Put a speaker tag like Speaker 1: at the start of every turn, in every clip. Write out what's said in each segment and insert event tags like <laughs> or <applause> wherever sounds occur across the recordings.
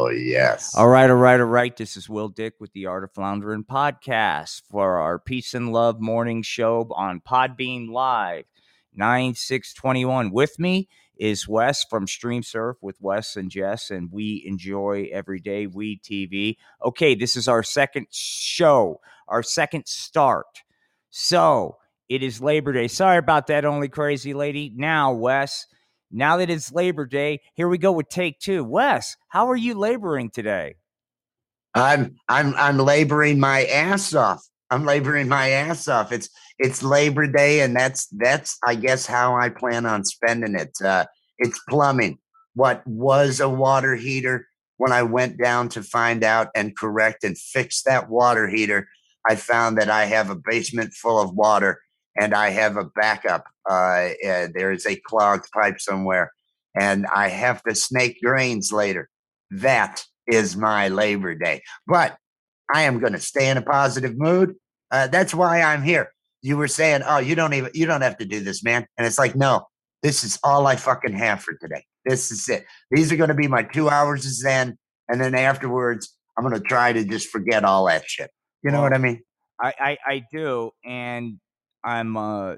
Speaker 1: Oh, yes.
Speaker 2: All right, all right, all right. This is Will Dick with the Art of Floundering podcast for our Peace and Love morning show on Podbean Live, 9621. With me is Wes from Stream Surf with Wes and Jess, and we enjoy every day we TV. Okay, this is our second show, our second start. So it is Labor Day. Sorry about that, only crazy lady. Now, Wes, now that it's Labor Day, here we go with take two. Wes, how are you laboring today?
Speaker 1: I'm I'm I'm laboring my ass off. I'm laboring my ass off. It's it's Labor Day, and that's that's I guess how I plan on spending it. Uh, it's plumbing. What was a water heater when I went down to find out and correct and fix that water heater, I found that I have a basement full of water and I have a backup. Uh, uh, there is a clogged pipe somewhere, and I have to snake drains later. That is my Labor Day. But I am going to stay in a positive mood. Uh, that's why I'm here. You were saying, "Oh, you don't even you don't have to do this, man," and it's like, no, this is all I fucking have for today. This is it. These are going to be my two hours of zen, and then afterwards, I'm going to try to just forget all that shit. You know
Speaker 2: Well,
Speaker 1: what I mean?
Speaker 2: I, I, I do, and I'm uh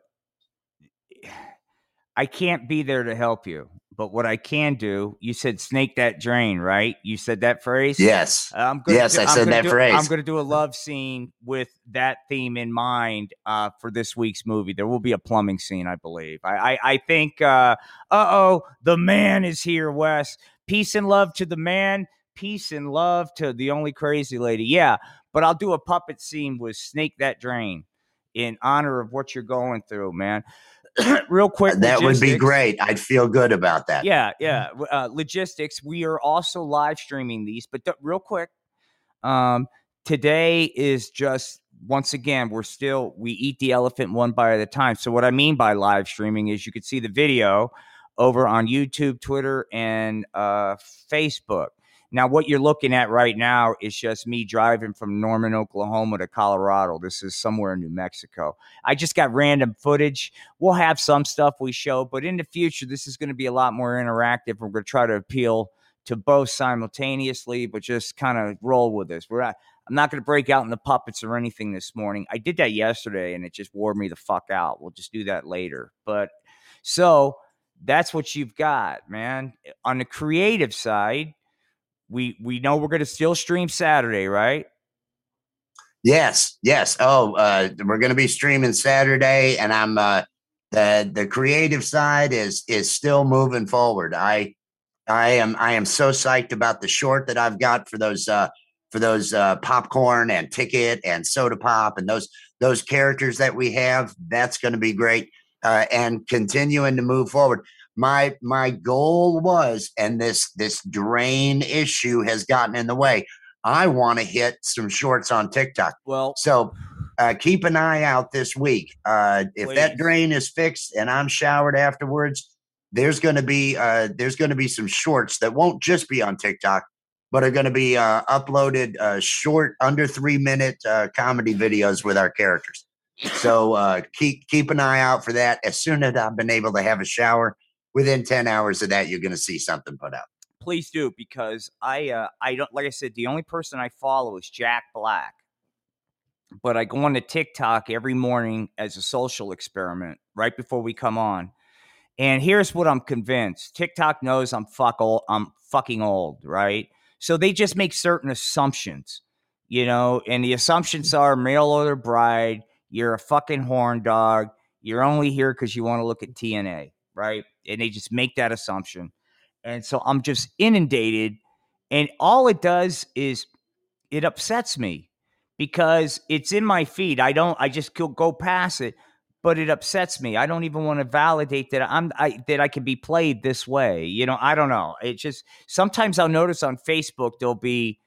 Speaker 2: I can't be there to help you. But what I can do, you said snake that drain, right? You said that phrase?
Speaker 1: Yes.
Speaker 2: I'm gonna
Speaker 1: Yes,
Speaker 2: do-
Speaker 1: I
Speaker 2: I'm
Speaker 1: said that
Speaker 2: do-
Speaker 1: phrase.
Speaker 2: I'm going to do a love scene with that theme in mind uh, for this week's movie. There will be a plumbing scene, I believe. I I, I think. Uh oh, the man is here, Wes. Peace and love to the man. Peace and love to the only crazy lady. Yeah, but I'll do a puppet scene with Snake That Drain in honor of what you're going through, man. <clears throat> Real quick,
Speaker 1: That would be great. I'd feel good about that.
Speaker 2: Yeah, yeah. Uh, logistics. We are also live streaming these, but th- real quick, um, today is just once again we're still we eat the elephant one bite at a time. So what I mean by live streaming is you could see the video over on YouTube, Twitter, and uh, Facebook. Now, what you're looking at right now is just me driving from Norman, Oklahoma to Colorado. This is somewhere in New Mexico. I just got random footage we'll have some stuff we show, but in the future, this is going to be a lot more interactive. We're going to try to appeal to both simultaneously, but just kind of roll with this. We're not, I'm not going to break out in the puppets or anything this morning. I did that yesterday and it just wore me the fuck out. We'll just do that later. But so that's what you've got, man. On the creative side, we we know we're going to still stream Saturday, right?
Speaker 1: Yes, yes. Oh, uh, we're going to be streaming Saturday, and I'm uh, the the creative side is is still moving forward. I I am I am so psyched about the short that I've got for those uh, for those uh, popcorn and ticket and soda pop and those those characters that we have. That's going to be great, uh, and continuing to move forward. My my goal was, and this this drain issue has gotten in the way. I want to hit some shorts on TikTok.
Speaker 2: Well,
Speaker 1: So uh, keep an eye out this week. Uh, if that drain is fixed and I'm showered afterwards, there's going to be uh, there's going to be some shorts that won't just be on TikTok, but are going to be uh, uploaded uh, short, under three minute uh, comedy videos with our characters. So uh, keep keep an eye out for that. As soon as I've been able to have a shower, within ten hours of that, you're going to see something put out.
Speaker 2: please do because I uh, I don't like I said the only person I follow is Jack Black. But I go on to TikTok every morning as a social experiment right before we come on. And here's what I'm convinced. TikTok knows I'm fuck old, I'm fucking old, right? So they just make certain assumptions, you know, and the assumptions are mail order bride, you're a fucking horn dog, you're only here because you want to look at TNA, right? And they just make that assumption. And so I'm just inundated. And all it does is it upsets me because it's in my feed. I don't, I just go, past it, but it upsets me. I don't even want to validate that I'm, I, that I can be played this way. You know, I don't know. It just, sometimes I'll notice on Facebook, there'll be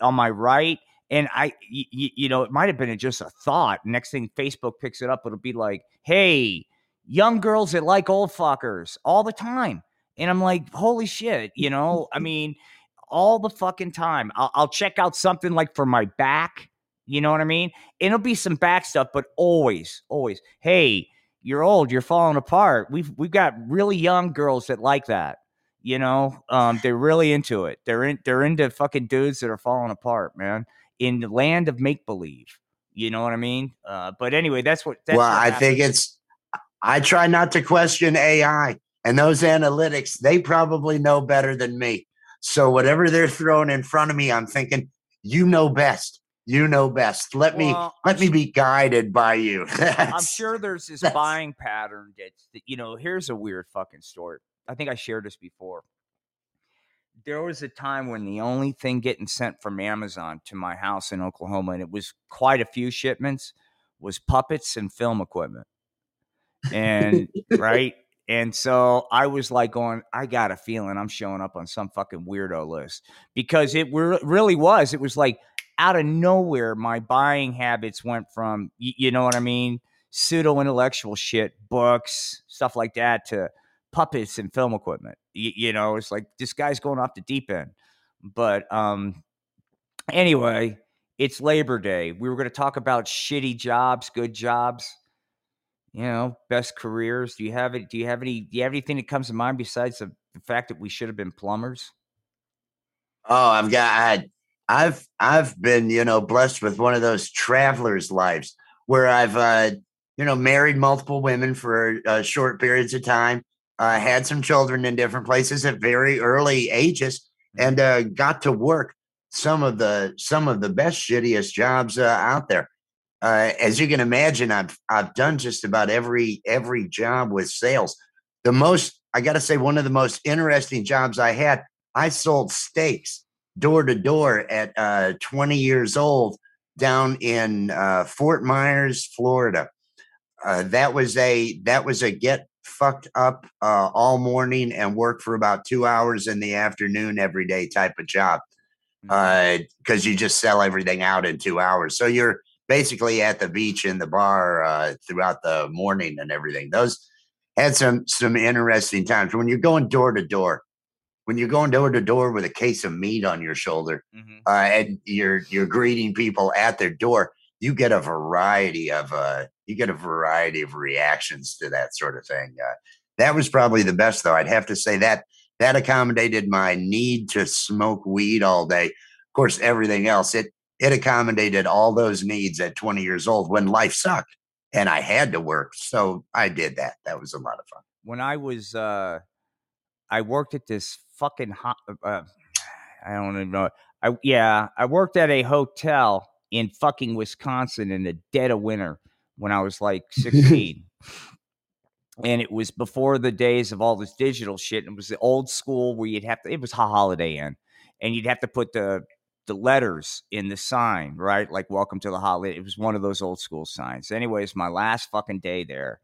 Speaker 2: on my right. And I, y- y- you know, it might have been just a thought. Next thing Facebook picks it up, it'll be like, hey, young girls that like old fuckers all the time. And I'm like, holy shit, you <laughs> know, I mean, all the fucking time. I'll, I'll check out something like for my back. You know what I mean? It'll be some back stuff, but always, always, hey, you're old, you're falling apart. We've we've got really young girls that like that. You know, um, they're really into it. They're in. They're into fucking dudes that are falling apart, man. In the land of make believe. You know what I mean? Uh, but anyway, that's what. That's
Speaker 1: well,
Speaker 2: what
Speaker 1: I think it's. I try not to question AI and those analytics. They probably know better than me. So whatever they're throwing in front of me, I'm thinking, you know best. You know best. Let me let
Speaker 2: I'm
Speaker 1: me
Speaker 2: su-
Speaker 1: be guided by you. <laughs>
Speaker 2: I'm sure there's this buying pattern that's that, you know. Here's a weird fucking story. I think I shared this before. There was a time when the only thing getting sent from Amazon to my house in Oklahoma, and it was quite a few shipments, was puppets and film equipment. And <laughs> right. And so I was like going, I got a feeling I'm showing up on some fucking weirdo list because it re- really was. It was like out of nowhere, my buying habits went from, y- you know what I mean? Pseudo intellectual shit, books, stuff like that, to puppets and film equipment. Y- you know, it's like this guy's going off the deep end. But um, anyway, it's Labor Day. We were going to talk about shitty jobs, good jobs you know, best careers. Do you have it? Do you have any? Do you have anything that comes to mind besides the, the fact that we should have been plumbers?
Speaker 1: Oh, I've got I, I've I've been, you know, blessed with one of those travelers' lives where I've uh, you know, married multiple women for uh, short periods of time, uh, had some children in different places at very early ages, and uh, got to work some of the some of the best shittiest jobs uh, out there. Uh, as you can imagine, I've I've done just about every every job with sales. The most I got to say, one of the most interesting jobs I had, I sold steaks door to door at uh, 20 years old down in uh, Fort Myers, Florida. Uh, that was a that was a get fucked up uh, all morning and work for about two hours in the afternoon every day type of job
Speaker 2: Mm-hmm.
Speaker 1: because you just sell everything out in two hours. So you're basically at the beach in the bar uh, throughout the morning and everything. Those had some some interesting times when you're going door to door. When you're going door to door with a case of meat on your shoulder,
Speaker 2: Mhm.
Speaker 1: uh, and you're you're greeting people at their door, you get a variety of uh, you get a variety of reactions to that sort of thing. Uh, that was probably the best, though. I'd have to say that that accommodated my need to smoke weed all day. Of course, everything else it it accommodated all those needs at 20 years old when life sucked and I had to work. So I did that. That was a lot of fun.
Speaker 2: When I was, uh, I worked at this fucking. hot, uh, <sighs> I don't even know. I yeah, I worked at a hotel in fucking Wisconsin in the dead of winter when I was like 16. <laughs> and it was before the days of all this digital shit. It was the old school where you'd have to. It was a Holiday Inn, and you'd have to put the the letters in the sign, right? Like "Welcome to the Holiday." It was one of those old school signs. Anyways, my last fucking day there,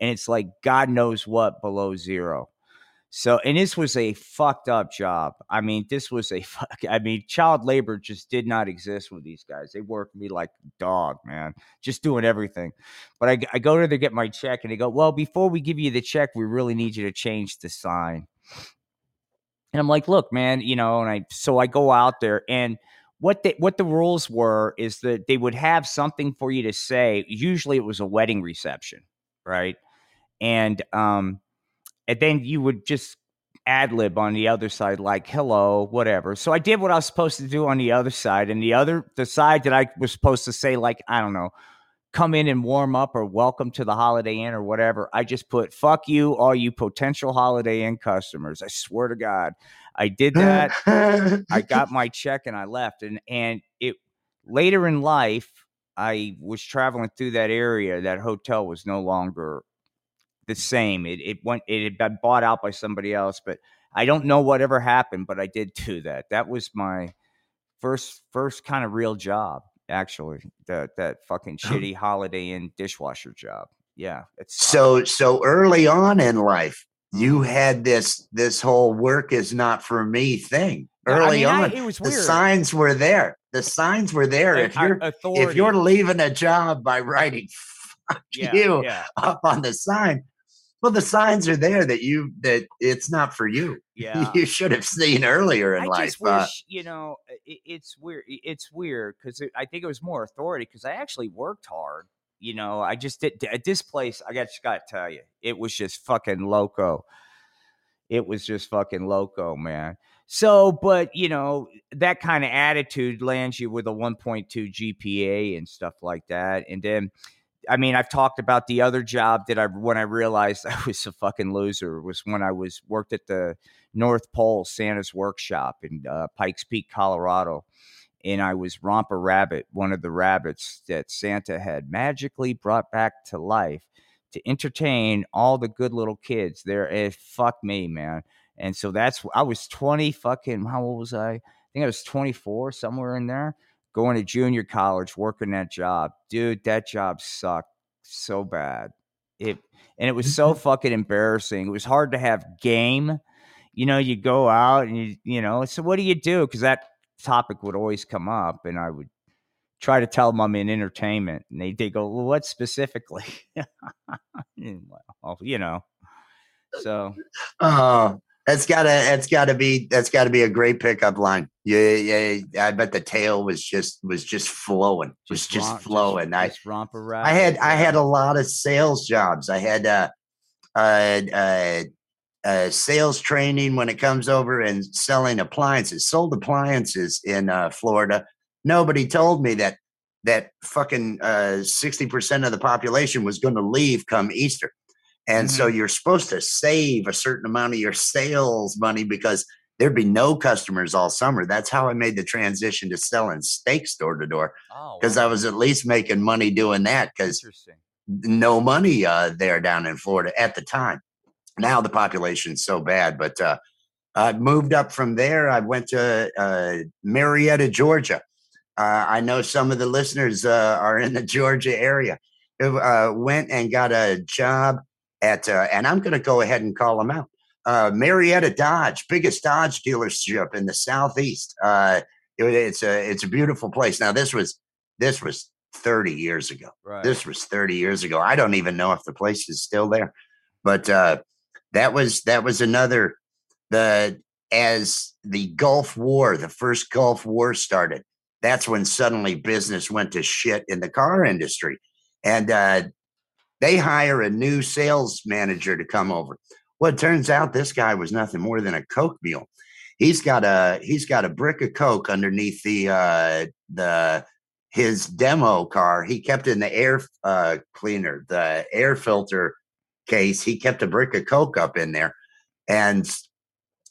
Speaker 2: and it's like God knows what below zero. So, and this was a fucked up job. I mean, this was a <laughs> fuck. I mean, child labor just did not exist with these guys. They worked me like dog, man, just doing everything. But I, I go there to get my check, and they go, "Well, before we give you the check, we really need you to change the sign." And I'm like, "Look, man, you know." And I so I go out there, and what they what the rules were is that they would have something for you to say. Usually, it was a wedding reception, right? And um, and then you would just ad lib on the other side, like hello, whatever. So I did what I was supposed to do on the other side, and the other the side that I was supposed to say, like I don't know, come in and warm up or welcome to the Holiday Inn or whatever. I just put fuck you, all you potential Holiday Inn customers. I swear to God, I did that. <laughs> I got my check and I left. And and it later in life, I was traveling through that area. That hotel was no longer the same. It it went it had been bought out by somebody else, but I don't know whatever happened, but I did do that. That was my first first kind of real job, actually. That that fucking
Speaker 1: Oh.
Speaker 2: shitty holiday inn dishwasher job. Yeah. It's
Speaker 1: so so early on in life you had this this whole work is not for me thing
Speaker 2: Yeah, I
Speaker 1: early
Speaker 2: mean, I-
Speaker 1: on
Speaker 2: it was
Speaker 1: the signs were there the signs were there if you're if you're leaving a job by writing <laughs> fuck
Speaker 2: yeah,
Speaker 1: you
Speaker 2: yeah,
Speaker 1: up on the sign well the signs are there that you that it's not for you <laughs>
Speaker 2: yeah.
Speaker 1: you should have seen earlier in
Speaker 2: I
Speaker 1: life
Speaker 2: just wish,
Speaker 1: uh,
Speaker 2: you know, it, it's weird. It's weird because I think it was more authority because I actually worked hard. You know, I just did at this place. I got just got to tell you, it was just fucking loco. it was just fucking loco, man. So, but you know, that kind of attitude lands you with a 1.2 GPA and stuff like that. And then, I mean, I've talked about the other job that I when I realized <laughs> I was a fucking loser was when I was worked at the North Pole Santa's workshop in uh, Pikes Peak, Colorado. And I was Romper Rabbit, one of the rabbits that Santa had magically brought back to life to entertain all the good little kids there. It fuck me, man. And so that's I was 20 fucking how old was I? I think I was 24, somewhere in there, going to junior college, working that job. Dude, that job sucked so bad. It and it was so mm-hmm. fucking embarrassing. It was hard to have game. You know, you go out and you you know, so what do you do? Because that topic would always come up, and I would try to tell them I'm in entertainment, and they they go, "Well, what specifically?" <laughs> well, you know, uh, so.
Speaker 1: Oh, that's gotta that's gotta be that's gotta be a great pickup line. Yeah, yeah. I bet the tail was just was just flowing. Was just, just romp, flowing. Just, I just romp around. I had I had a lot of sales jobs. I had uh uh uh uh, sales training when it comes over and selling appliances. Sold appliances in uh, Florida. Nobody told me that that fucking uh, sixty uh, percent of the population was going to leave come Easter. And mm-hmm. so you're supposed to save a certain amount of your sales money because there'd be no customers all summer. That's how I made the transition to selling steaks door to door because oh. I was at least making money doing that because no money uh, there down in Florida at the time. Now the population's so bad, but uh, I moved up from there. I went to uh, Marietta, Georgia. Uh, I know some of the listeners uh, are in the Georgia area. Uh, went and got a job at, uh, and I'm going to go ahead and call them out. Uh, Marietta Dodge, biggest Dodge dealership in the southeast. Uh, it, it's a it's a beautiful place. Now this was this was 30 years ago. Right. This was 30 years ago. I don't even know if the place is still there, but uh, that was that was another the as the Gulf War, the first Gulf War started. That's when suddenly business went to shit in the car industry, and uh, they hire a new sales manager to come over. Well, it turns out this guy was nothing more than a coke mule. He's got a he's got a brick of coke underneath the uh, the his demo car. He kept in the air uh, cleaner, the air filter case. He kept a brick of coke up in there, and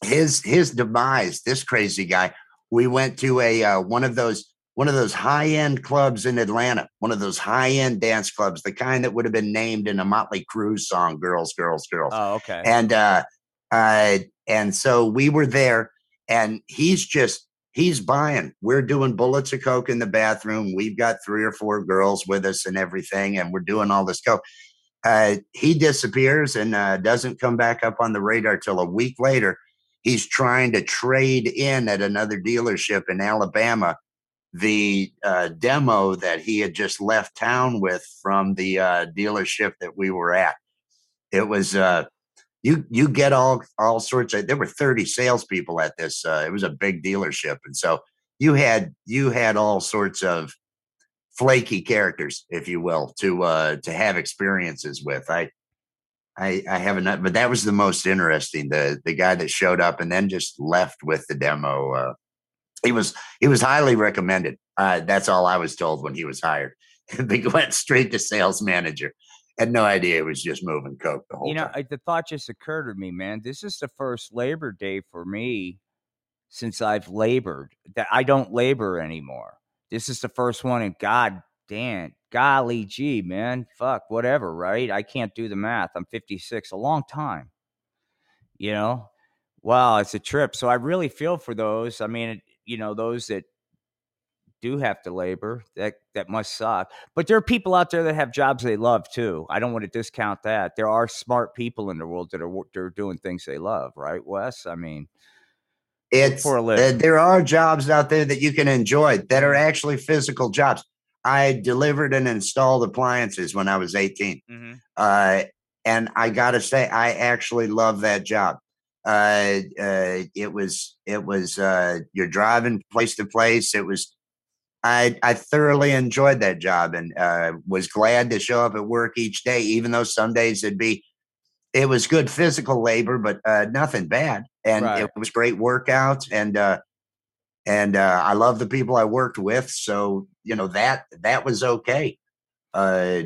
Speaker 1: his his demise. This crazy guy. We went to a uh, one of those one of those high end clubs in Atlanta, one of those high end dance clubs, the kind that would have been named in a Motley Crue song, "Girls, Girls, Girls."
Speaker 2: Oh, okay.
Speaker 1: And uh, uh, and so we were there, and he's just he's buying. We're doing bullets of coke in the bathroom. We've got three or four girls with us and everything, and we're doing all this coke. Uh, he disappears and uh, doesn't come back up on the radar till a week later. He's trying to trade in at another dealership in Alabama the uh, demo that he had just left town with from the uh, dealership that we were at. It was uh, you you get all all sorts of. There were thirty salespeople at this. Uh, it was a big dealership, and so you had you had all sorts of flaky characters, if you will, to uh, to have experiences with. I I, I haven't, but that was the most interesting. The the guy that showed up and then just left with the demo. He was he was highly recommended. Uh, that's all I was told when he was hired. <laughs> they went straight to sales manager. Had no idea it was just moving coke the whole time.
Speaker 2: you know,
Speaker 1: time.
Speaker 2: the thought just occurred to me, man. This is the first Labor Day for me since I've labored that I don't labor anymore. This is the first one, and God damn, golly gee, man, fuck, whatever, right? I can't do the math. I'm 56, a long time. You know, wow, it's a trip. So I really feel for those. I mean, you know those that do have to labor that that must suck but there are people out there that have jobs they love too i don't want to discount that there are smart people in the world that are they're doing things they love right wes i mean
Speaker 1: it's for a living. there are jobs out there that you can enjoy that are actually physical jobs i delivered and installed appliances when i was 18 mm-hmm. uh, and i gotta say i actually love that job uh, uh, it was it was uh, you're driving place to place. It was I I thoroughly enjoyed that job and uh, was glad to show up at work each day, even though some days it'd be it was good physical labor, but uh, nothing bad, and
Speaker 2: Right.
Speaker 1: it was great workouts, and uh, and uh, I love the people I worked with, so you know that that was okay. Uh,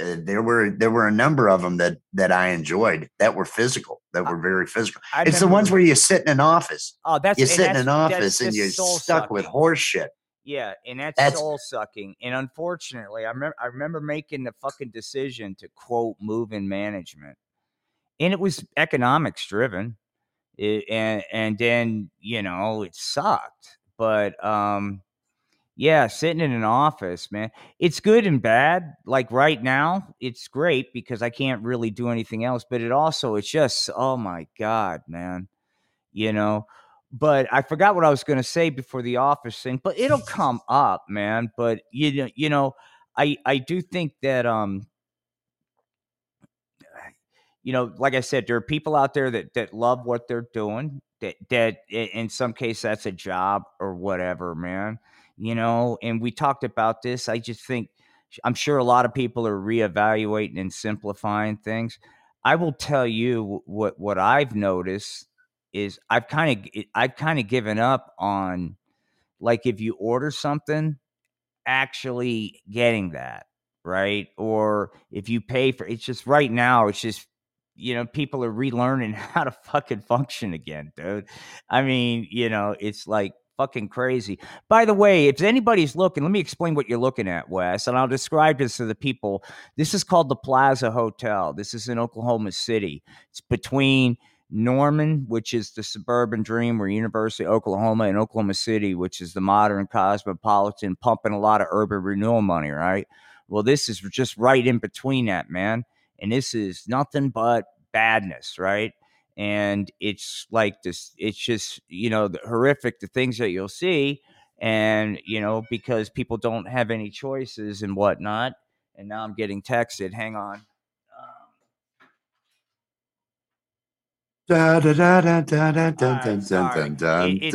Speaker 1: uh, there were there were a number of them that that I enjoyed that were physical, that were very physical.
Speaker 2: I
Speaker 1: it's the ones where you sit in an office,
Speaker 2: Oh, that's
Speaker 1: you sit in an office, and you're stuck with
Speaker 2: sucking.
Speaker 1: horse shit.
Speaker 2: Yeah, and that's,
Speaker 1: That's-
Speaker 2: soul sucking. And unfortunately, I remember I remember making the fucking decision to quote move in management, and it was economics driven, it, and and then you know it sucked. But um, yeah, sitting in an office, man, it's good and bad. Like right now, it's great because I can't really do anything else. But it also, it's just oh my god, man, you know but I forgot what I was going to say before the office thing. But it'll come <laughs> up, man. But you know, you know, I I do think that um, you know, like I said, there are people out there that that love what they're doing. That that in some case that's a job or whatever, man. You know, and we talked about this. I just think I'm sure a lot of people are reevaluating and simplifying things. I will tell you what what I've noticed is I've kind of I've kind of given up on like if you order something actually getting that, right? Or if you pay for it's just right now it's just you know people are relearning <laughs> how to fucking function again, dude. I mean, you know, it's like fucking crazy. By the way, if anybody's looking, let me explain what you're looking at, Wes, and I'll describe this to the people. This is called the Plaza Hotel. This is in Oklahoma City. It's between Norman, which is the suburban dream, where University of Oklahoma, and Oklahoma City, which is the modern cosmopolitan, pumping a lot of urban renewal money, right? Well, this is just right in between that, man. And this is nothing but badness, right? And it's like this, it's just, you know, the horrific, the things that you'll see. And, you know, because people don't have any choices and whatnot. And now I'm getting texted. Hang on.
Speaker 1: Da, da, da, da, da, da, dun,
Speaker 2: Alright,
Speaker 1: dun,
Speaker 2: sorry.
Speaker 1: dun, dun,
Speaker 2: It- it's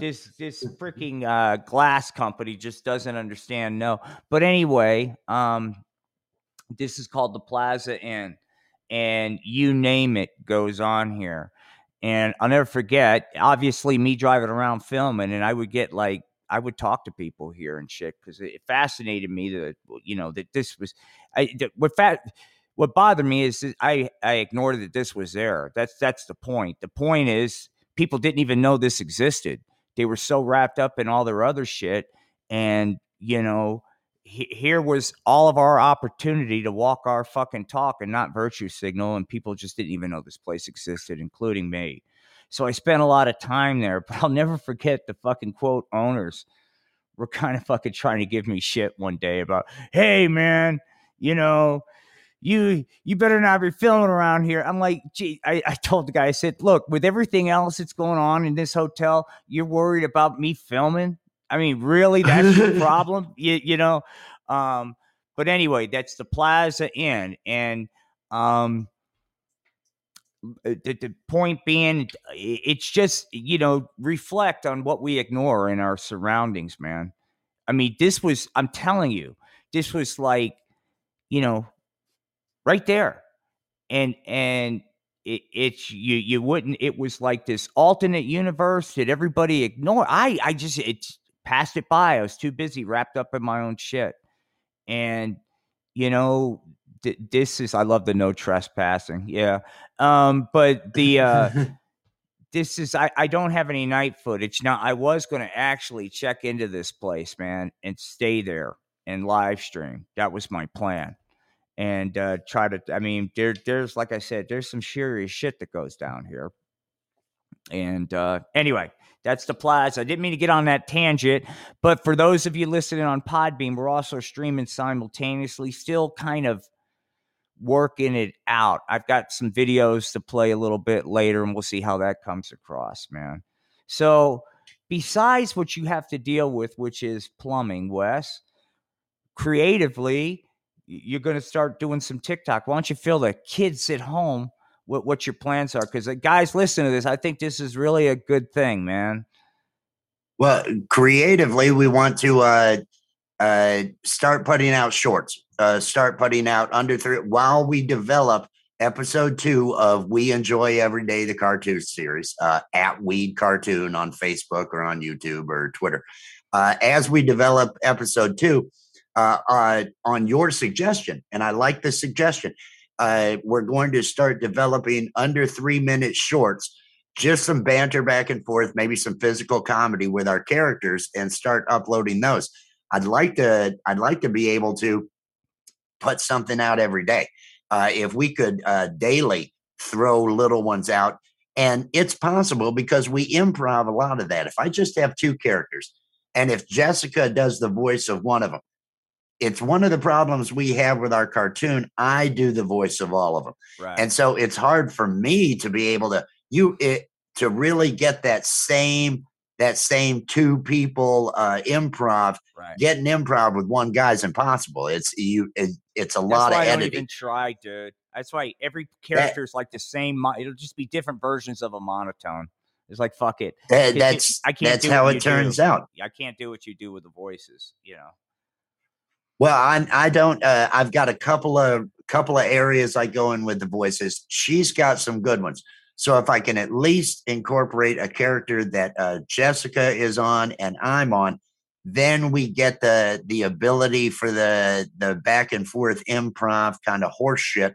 Speaker 2: this this freaking uh, glass company just doesn't understand. No, but anyway, um, this is called the Plaza Inn, and you name it goes on here. And I'll never forget. Obviously, me driving around filming, and I would get like I would talk to people here and shit because it fascinated me that you know that this was. I what fat. What bothered me is I I ignored that this was there. That's that's the point. The point is people didn't even know this existed. They were so wrapped up in all their other shit, and you know he- here was all of our opportunity to walk our fucking talk and not virtue signal, and people just didn't even know this place existed, including me. So I spent a lot of time there, <laughs> but I'll never forget the fucking quote owners were kind of fucking trying to give me shit one day about, hey man, you know, you you better not be filming around here. I'm like, gee, I, I told the guy, I said, look, with everything else that's going on in this hotel, you're worried about me filming? I mean, really? That's your <laughs> problem? You you know? Um, but anyway, that's the Plaza Inn. And um the, the point being it's just you know reflect on what we ignore in our surroundings man i mean this was i'm telling you this was like you know right there and and it, it's you you wouldn't it was like this alternate universe that everybody ignore i i just it passed it by i was too busy wrapped up in my own shit. And you know th- this is i love the no trespassing yeah. Um but the uh <laughs> this is I, I don't have any night footage. Now i was going to actually check into this place man and stay there and live stream. That was my plan. And uh try to i mean there there's like i said there's some serious shit that goes down here. And uh anyway that's the plaza i didn't mean to get on that tangent but for those of you listening on podbean we're also streaming simultaneously still kind of working it out. I've got some videos to play a little bit later and we'll see how that comes across man. So besides what you have to deal with which is plumbing wes creatively you're going to start doing some tiktok. Why don't you fill the kids at home what, what your plans are because guys listen to this i think this is really a good thing man
Speaker 1: Well, creatively, we want to uh, uh, start putting out shorts. Uh, start putting out under three while we develop episode two of We Enjoy Every Day, the cartoon series, uh, at Weed Cartoon on Facebook or on YouTube or Twitter. Uh, as we develop episode two, uh, uh, on your suggestion, and I like the suggestion, uh, we're going to start developing under three minute shorts, just some banter back and forth, maybe some physical comedy with our characters, and start uploading those. I'd like to, I'd like to be able to put something out every day. Uh, if we could uh, daily throw little ones out, and it's possible because we improv a lot of that. If I just have two characters, and if Jessica does the voice of one of them, it's one of the problems we have with our cartoon. I do the voice of all of them.
Speaker 2: Right.
Speaker 1: And so it's hard for me to be able to you it to really get that same that same two people uh improv.
Speaker 2: right.
Speaker 1: Getting improv with one guy is impossible. It's you it, it's a
Speaker 2: That's
Speaker 1: lot of
Speaker 2: I
Speaker 1: editing.
Speaker 2: even try, dude. That's why every character is like the same. Mo- it'll just be different versions of a monotone. It's like fuck it.
Speaker 1: That- that's
Speaker 2: I can't
Speaker 1: that's how it
Speaker 2: you do.
Speaker 1: turns out.
Speaker 2: I can't do what you do with the voices. You know.
Speaker 1: Well, I I don't. Uh, I've got a couple of couple of areas I go in with the voices. She's got some good ones. So if I can at least incorporate a character that uh, Jessica is on and I'm on, then we get the the ability for the the back and forth improv kind of horseshit,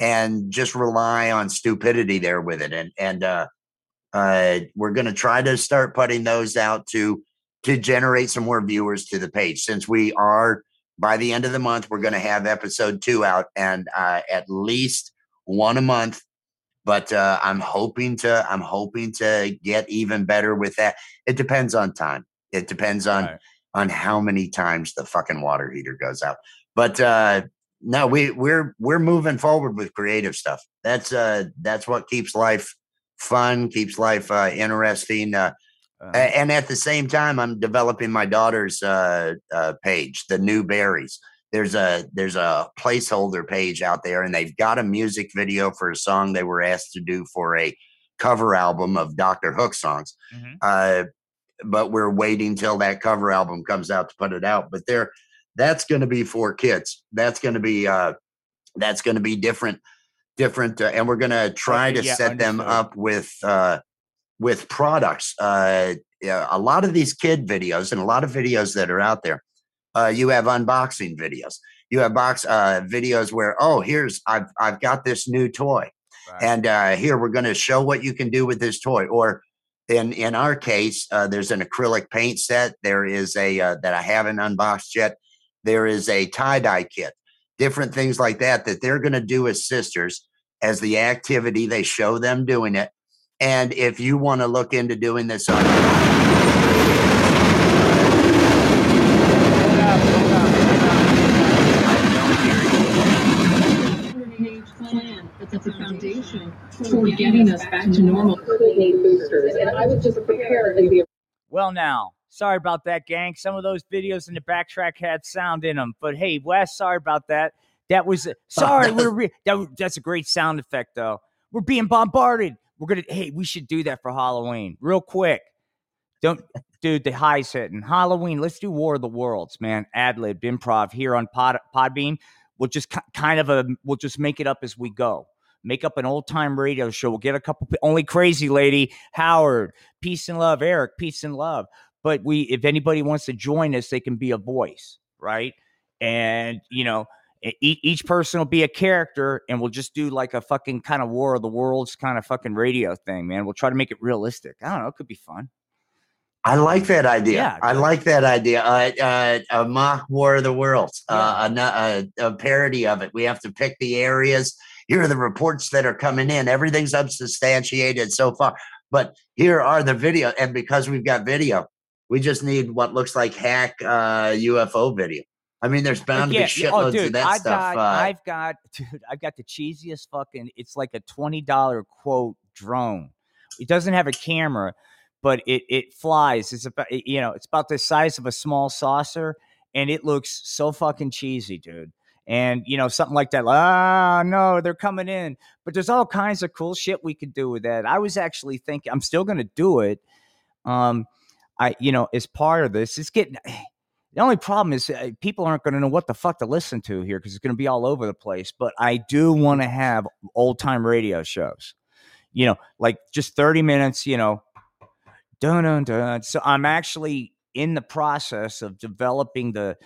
Speaker 1: and just rely on stupidity there with it. And and uh, uh, we're going to try to start putting those out to to generate some more viewers to the page since we are by the end of the month we're going to have episode two out and uh, at least one a month. But uh, i'm hoping to i'm hoping to get even better with that. It depends on time. It depends on
Speaker 2: Right.
Speaker 1: on how many times the fucking water heater goes out. But uh no we we're we're moving forward with creative stuff. That's uh that's what keeps life fun keeps life uh interesting uh
Speaker 2: Uh,
Speaker 1: and at the same time i'm developing my daughter's uh, uh, page the new berries. There's a there's a placeholder page out there and they've got a music video for a song they were asked to do for a cover album of dr hook songs.
Speaker 2: Mhm.
Speaker 1: uh, but we're waiting till that cover album comes out to put it out. But there that's going to be for kids. That's going to be uh that's going to be different different uh, and we're going to try
Speaker 2: Okay,
Speaker 1: to
Speaker 2: yeah,
Speaker 1: set them up with uh with products uh a lot of these kid videos and a lot of videos that are out there uh you have unboxing videos. You have box uh videos where oh here's i've i've got this new toy
Speaker 2: Right.
Speaker 1: and uh, here we're going to show what you can do with this toy. Or in in our case uh, there's an acrylic paint set. There is a uh, that i haven't unboxed yet. There is a tie-dye kit. Different things like that that they're going to do as sisters as the activity they show them doing it and if you want to look into doing this on
Speaker 3: getting us back to normal.
Speaker 2: Well, now, sorry about that, gang. Some of those videos in the backtrack had sound in them, but hey, Wes, sorry about that. That was sorry. we're re- that, that's a great sound effect, though. We're being bombarded. We're gonna. Hey, we should do that for Halloween, real quick. Don't, dude. The high's hitting Halloween. Let's do War of the Worlds, man. Ad lib improv here on Pod Podbean. We'll just kind of a. We'll just make it up as we go. Make up an old time radio show. We'll get a couple. Only crazy lady Howard. Peace and love, Eric. Peace and love. But we, if anybody wants to join us, they can be a voice, right? And you know, each person will be a character, and we'll just do like a fucking kind of War of the Worlds kind of fucking radio thing, man. We'll try to make it realistic. I don't know. It could be fun.
Speaker 1: I like that idea.
Speaker 2: Yeah,
Speaker 1: I like that idea. Uh, uh, a mock War of the Worlds, uh, a, a, a parody of it. We have to pick the areas. Here are the reports that are coming in. Everything's unsubstantiated so far, but here are the video. And because we've got video, we just need what looks like hack uh, UFO video. I mean, there's bound to be shitloads of that
Speaker 2: I've
Speaker 1: stuff.
Speaker 2: Got,
Speaker 1: uh,
Speaker 2: I've got, <laughs> dude, I've got the cheesiest fucking. It's like a twenty dollar quote drone. It doesn't have a camera, but it it flies. It's about you know, it's about the size of a small saucer, and it looks so fucking cheesy, dude. And you know, something like that. Ah, no, they're coming in. But there's all kinds of cool shit we could do with that. I was actually thinking, I'm still gonna do it. Um, I, you know, as part of this, it's getting The only problem is uh, people aren't going to know what the fuck to listen to here because it's going to be all over the place. But I do want to have old time radio shows, you know, like just 30 minutes, you know, dun dun dun. So I'm actually in the process of developing the,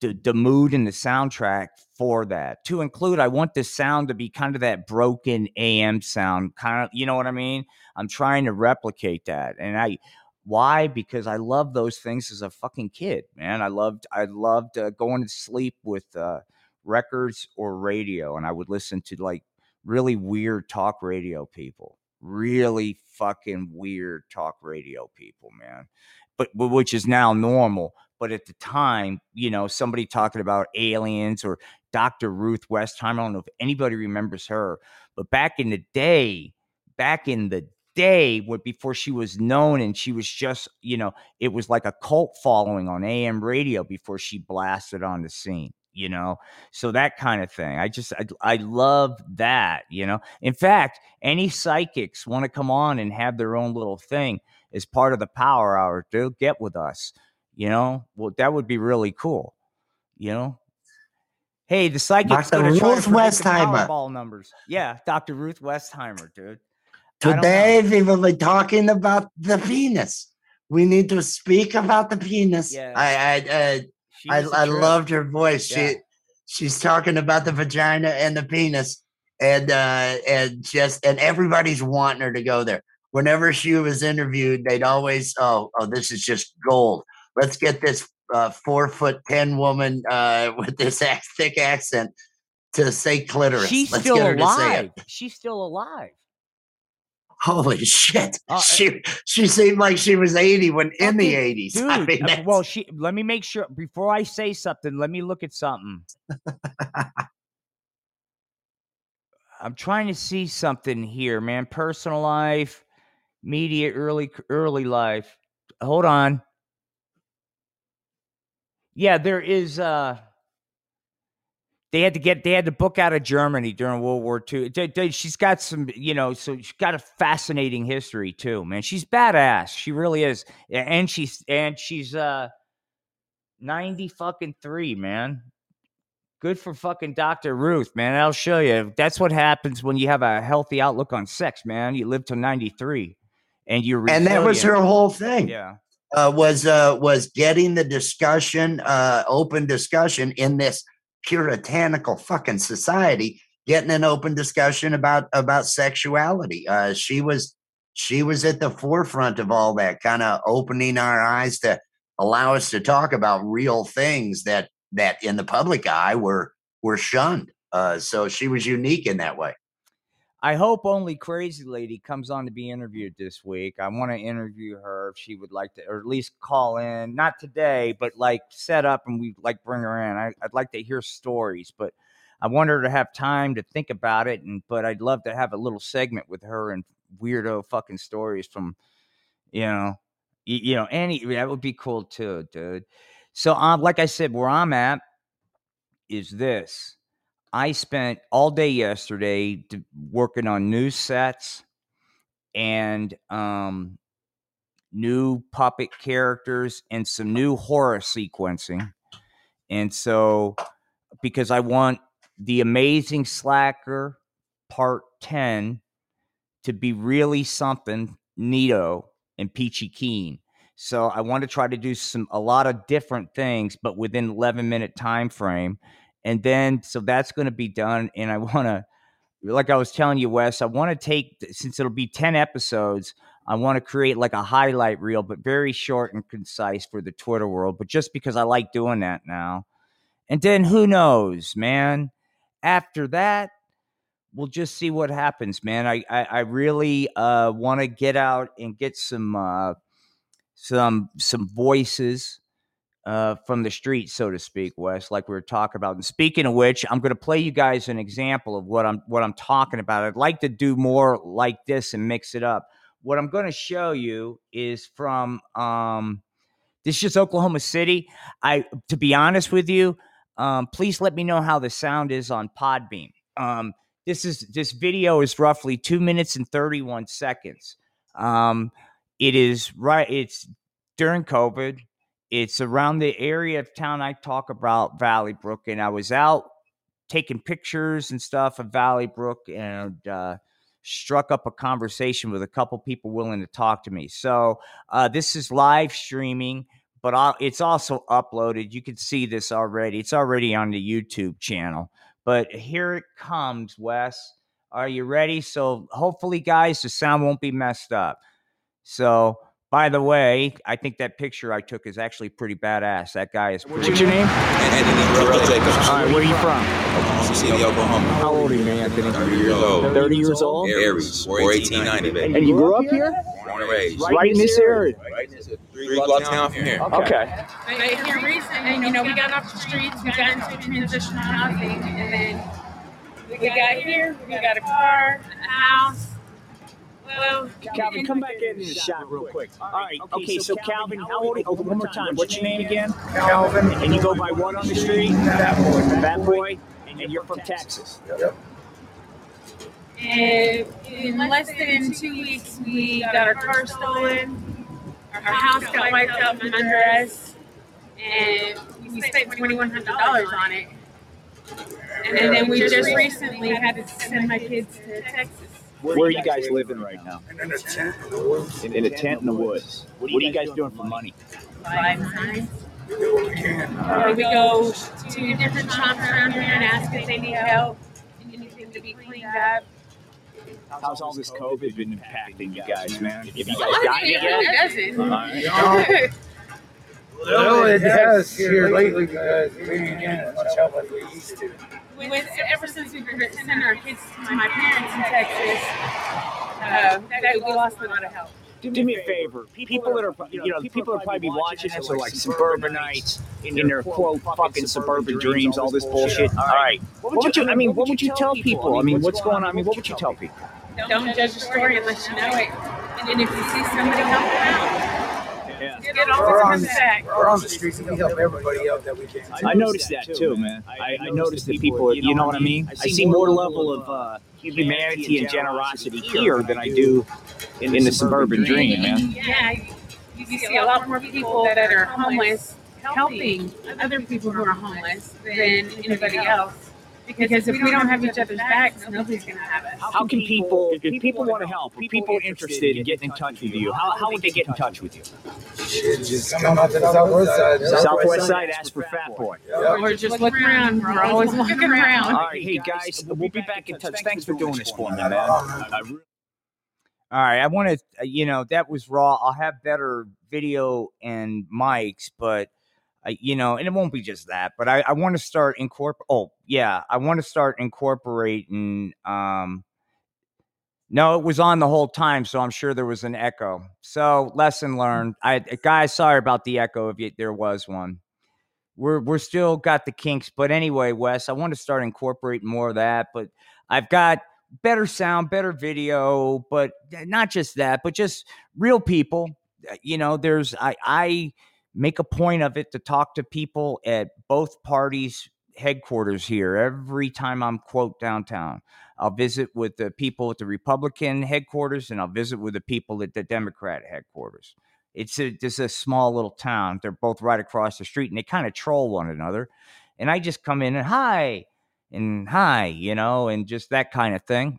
Speaker 2: the the mood and the soundtrack for that. To include, I want the sound to be kind of that broken AM sound, kind of, you know what I mean? I'm trying to replicate that, and I why? Because I love those things as a fucking kid, man. I loved I loved uh, going to sleep with uh, records or radio, and I would listen to like really weird talk radio people, really fucking weird talk radio people, man. But, but which is now normal. But at the time, you know, somebody talking about aliens or Dr. Ruth Westheimer. I don't know if anybody remembers her, but back in the day, back in the day before she was known and she was just you know it was like a cult following on am radio before she blasted on the scene you know so that kind of thing i just i, I love that you know in fact any psychics want to come on and have their own little thing as part of the power hour they'll get with us you know well that would be really cool you know Hey, the psychic's
Speaker 1: Dr.
Speaker 2: gonna try to
Speaker 1: Ruth Westheimer.
Speaker 2: Powerball numbers. Yeah, Dr. Ruth Westheimer, dude. I
Speaker 1: Today we will be talking about the penis. We need to speak about the penis.
Speaker 2: Yeah.
Speaker 1: I I uh, I, I
Speaker 2: trip.
Speaker 1: loved her voice.
Speaker 2: Yeah.
Speaker 1: She she's talking about the vagina and the penis, and uh, and just and everybody's wanting her to go there. Whenever she was interviewed, they'd always oh oh this is just gold. Let's get this uh, four foot ten woman uh, <laughs> with this ac- thick accent to say clitoris.
Speaker 2: She's
Speaker 1: Let's
Speaker 2: still
Speaker 1: get her to say it.
Speaker 2: alive. She's still alive.
Speaker 1: Holy shit!
Speaker 2: Uh,
Speaker 1: she she seemed like she was eighty when in the eighties.
Speaker 2: Dude,
Speaker 1: I mean,
Speaker 2: uh, well, she let me make sure before I say something, let me look at something. <laughs> I'm trying to see something here, man. Personal life, media, early early life. Hold on. Yeah, there is uh they had to get they had to book out of Germany during World War II. They- they- She's got some, you know, so she's got a fascinating history too, man. She's badass. She really is. And she's and she's uh 90 fucking 3, man. Good for fucking Dr. Ruth, man. I'll show you. That's what happens when you have a healthy outlook on sex, man. You live to 93 and you're
Speaker 1: and that was her whole thing.
Speaker 2: Yeah.
Speaker 1: uh, was uh, was getting the discussion, uh, open discussion in this puritanical fucking society, getting an open discussion about about sexuality. Uh, she was she was at the forefront of all that, kind of opening our eyes to allow us to talk about real things that that in the public eye were were shunned. Uh, so she was unique in that way.
Speaker 2: I hope only Crazy Lady comes on to be interviewed this week. I want to interview her if she would like to, or at least call in. Not today, but like set up and we like bring her in. I, I'd like to hear stories, but I want her to have time to think about it. And but I'd love to have a little segment with her and weirdo fucking stories from, you know, you know, any that would be cool too, dude. So, um, like I said, where I'm at is this. I spent all day yesterday working on new sets and um, new puppet characters and some new horror sequencing. And so, because I want the amazing slacker part 10 to be really something neato and peachy keen. So I want to try to do some a lot of different things, but within 11 minute time frame. And then so that's going to be done. And I <laughs> want to, like I was telling you, Wes, I want to take since it'll be 10 episodes. I want to create like a highlight reel, but very short and concise for the Twitter world. But just because I like doing that now. And then who knows, man? After that, we'll just see what happens, man. I I, I really uh, want to get out and get some uh, some some voices uh, from the street, so to speak, Wes, like we were talking about. And speaking of which, I'm going to play you guys an example of what I'm what I'm talking about. I'd like to do more like this and mix it up. What I'm going to show you is from um, this is just Oklahoma City. I, to be honest with you, um, please let me know how the sound is on Podbean. Um, this is this video is roughly two minutes and 31 seconds. Um, it is right. It's during COVID. It's around the area of town I talk about Valley Brook, and I was out taking pictures and stuff of Valley Brook and uh, struck up a conversation with a couple people willing to talk to me. So uh, this is live streaming, but I'll, it's also uploaded. You can see this already. It's already on the YouTube channel. But here it comes, Wes. Are you ready? So hopefully, guys, the sound won't be messed up. So. By the way, I think that picture I took is actually pretty badass. That guy is.
Speaker 4: What's your name?
Speaker 5: Anthony Terrell Jacobs.
Speaker 4: All right, where are you from?
Speaker 5: Oklahoma City, Oklahoma.
Speaker 4: How old are you, man? Anthony?
Speaker 5: 30 years old.
Speaker 4: 30 years old?
Speaker 5: Aries, or 1890, baby.
Speaker 4: And you grew up here?
Speaker 5: Born and raised.
Speaker 4: Right in this area?
Speaker 5: Right in this three block town from here.
Speaker 4: Okay.
Speaker 6: Right here recently, you know, we got off the streets, we got into transitional housing, and then we got here, we got a car, a house. Well,
Speaker 4: Calvin, come back in the shot real quick. All right. Okay, so Calvin, how old are you? Oh, one more time. What's your name again? Calvin. And you go by what on the street? Fat Boy. Fat Boy. And you're from Texas. Yep.
Speaker 6: And uh, in less than two weeks, we got our car stolen. Our house got wiped out from under us, and we spent twenty-one hundred dollars on it. And then we just recently had to send my kids to Texas.
Speaker 4: Where are you guys living right now? In a tent in the woods. What are you guys doing for money?
Speaker 6: Five signs. Uh, we go to different shops around here and ask if they need help, anything to be cleaned up.
Speaker 4: How's all this COVID been impacting you guys, man? Have you guys
Speaker 6: Honestly,
Speaker 4: gotten it
Speaker 6: it
Speaker 4: yet?
Speaker 6: really doesn't. <laughs>
Speaker 7: Well, it has here lately because we didn't get as much help as we used to.
Speaker 6: We went ever since we were sending our kids to my parents in Texas. Uh, that we lost a lot of help.
Speaker 4: Do me a favor. People that are, you know, people that probably be watching this are like suburbanites in their quote fucking suburban dreams, all this bullshit. All right. What would you? I mean, what would you tell people? I mean, what's going on? I mean, what would you tell people?
Speaker 6: Don't judge a story unless you know it. And if you see somebody help them out,
Speaker 4: Yeah.
Speaker 6: it always comes back.
Speaker 7: We're on the streets and we help everybody out that we can.
Speaker 4: I noticed that too, man. I, I noticed that people, you know what I mean? I see more level of uh, humanity and generosity here than I do in, in the suburban dream, man.
Speaker 6: Yeah, you you see a lot more people that are homeless helping other people who are homeless than anybody else. Because if we don't have each other's backs, nobody's gonna have us.
Speaker 4: How can people, if people want to help, if people interested in getting in touch with you, how, how would they get in touch with you?
Speaker 7: Just come out to the southwest side.
Speaker 4: Southwest side, ask for Fat Boy.
Speaker 7: Yeah.
Speaker 6: Or just look around. We're always looking around.
Speaker 4: right, hey guys, we'll be back in touch. Thanks for doing this for me, man. I, I really
Speaker 2: All right, I want to, uh, you know, that was raw. I'll have better video and mics, but, you know, and it won't be just that. But I, I want to start incorporate. Oh, yeah, I want to start incorporating. Um, no, it was on the whole time, so I'm sure there was an echo. So lesson learned. I guys, sorry about the echo if you, there was one. We're we're still got the kinks, but anyway, Wes, I want to start incorporating more of that. But I've got better sound, better video, but not just that, but just real people. Uh, You know, there's I I make a point of it to talk to people at both parties headquarters here every time I'm quote downtown. I'll visit with the people at the Republican headquarters and I'll visit with the people at the Democrat headquarters. It's a, just a small little town. They're both right across the street and they kind of troll one another. And I just come in and hi and hi, you know, and just that kind of thing.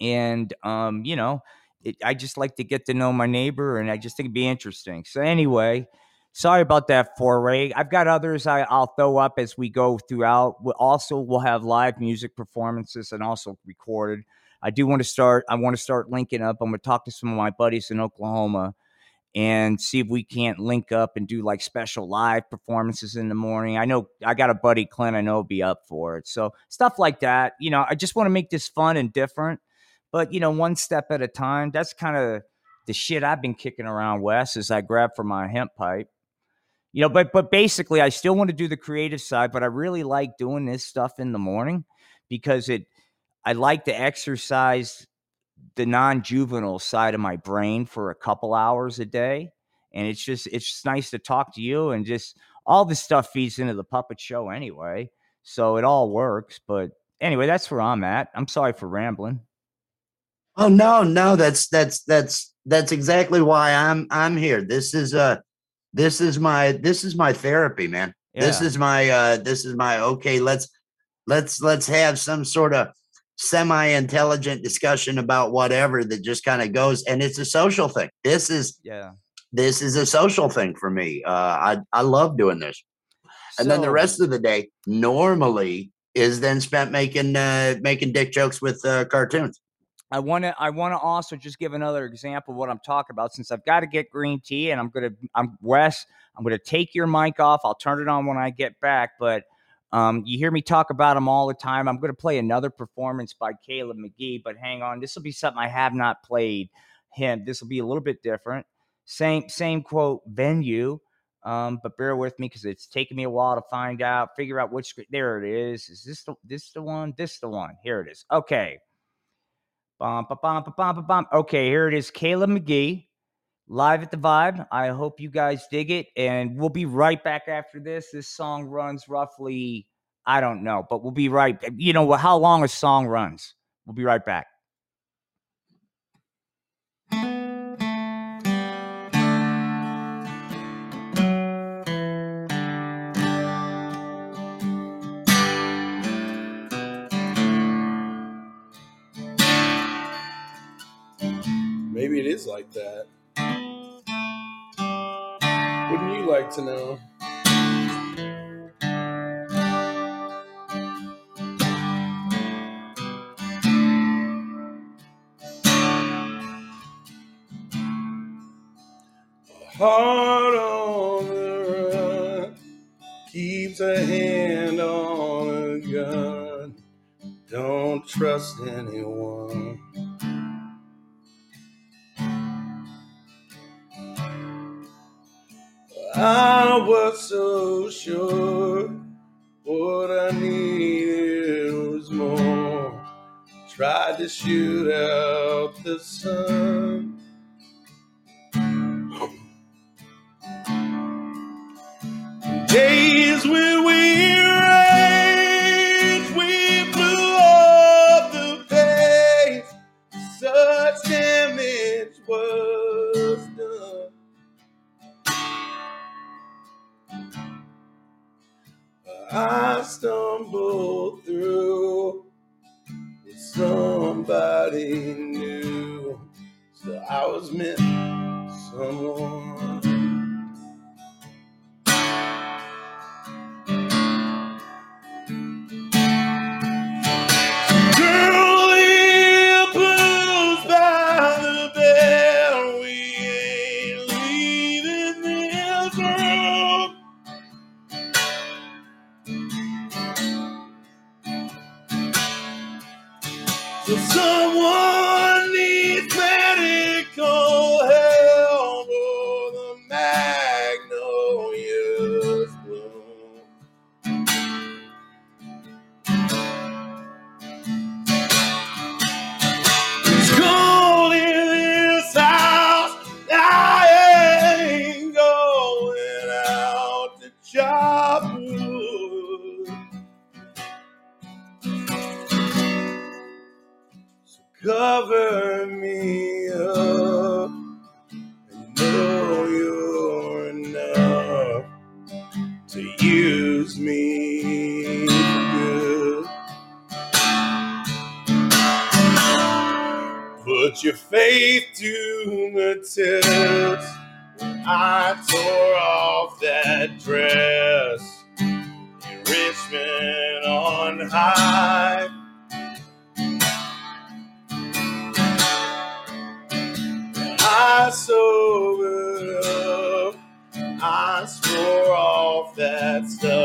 Speaker 2: And, um, you know, it, I just like to get to know my neighbor and I just think it'd be interesting. So, anyway, sorry about that foray. I've got others I, I'll throw up as we go throughout. We'll also, we'll have live music performances and also recorded. I do want to start. I want to start linking up. I'm going to talk to some of my buddies in Oklahoma and see if we can't link up and do like special live performances in the morning. I know I got a buddy Clint. I know will be up for it. So stuff like that. You know, I just want to make this fun and different, but you know, one step at a time. That's kind of the shit I've been kicking around West as I grab for my hemp pipe. You know, but but basically, I still want to do the creative side, but I really like doing this stuff in the morning because it. I like to exercise the non-juvenile side of my brain for a couple hours a day and it's just it's just nice to talk to you and just all this stuff feeds into the puppet show anyway so it all works but anyway that's where i'm at i'm sorry for rambling
Speaker 1: Oh no, no, that's that's that's that's exactly why I'm I'm here. This is a this is my this is my therapy, man. This is my uh this is my okay, let's let's let's have some sort of semi-intelligent discussion about whatever that just kind of goes and it's a social thing. This is
Speaker 2: Yeah.
Speaker 1: this is a social thing for me. Uh I I love doing this. And then the rest of the day normally is then spent making uh making dick jokes with uh cartoons.
Speaker 2: I want to I want to also just give another example of what I'm talking about since I've got to get green tea and I'm going to I'm Wes I'm going to take your mic off I'll turn it on when I get back but um, you hear me talk about them all the time I'm going to play another performance by Caleb McGee but hang on this will be something I have not played him this will be a little bit different. Same same quote venue um, but bear with me because it's taking me a while to find out figure out which there it is is this the this the one this the one here it is okay Bum, ba, bum, ba, bum. Okay, here it is. Caleb McGee, live at the Vibe. I hope you guys dig it. And we'll be right back after this. This song runs roughly, I don't know, but we'll be right. You know how long a song runs. We'll be right back.
Speaker 8: Like that. Wouldn't you like to know? A heart on the run keeps a hand on a gun. Don't trust anyone. I was so sure what I needed was more. Tried to shoot out the sun. That stuff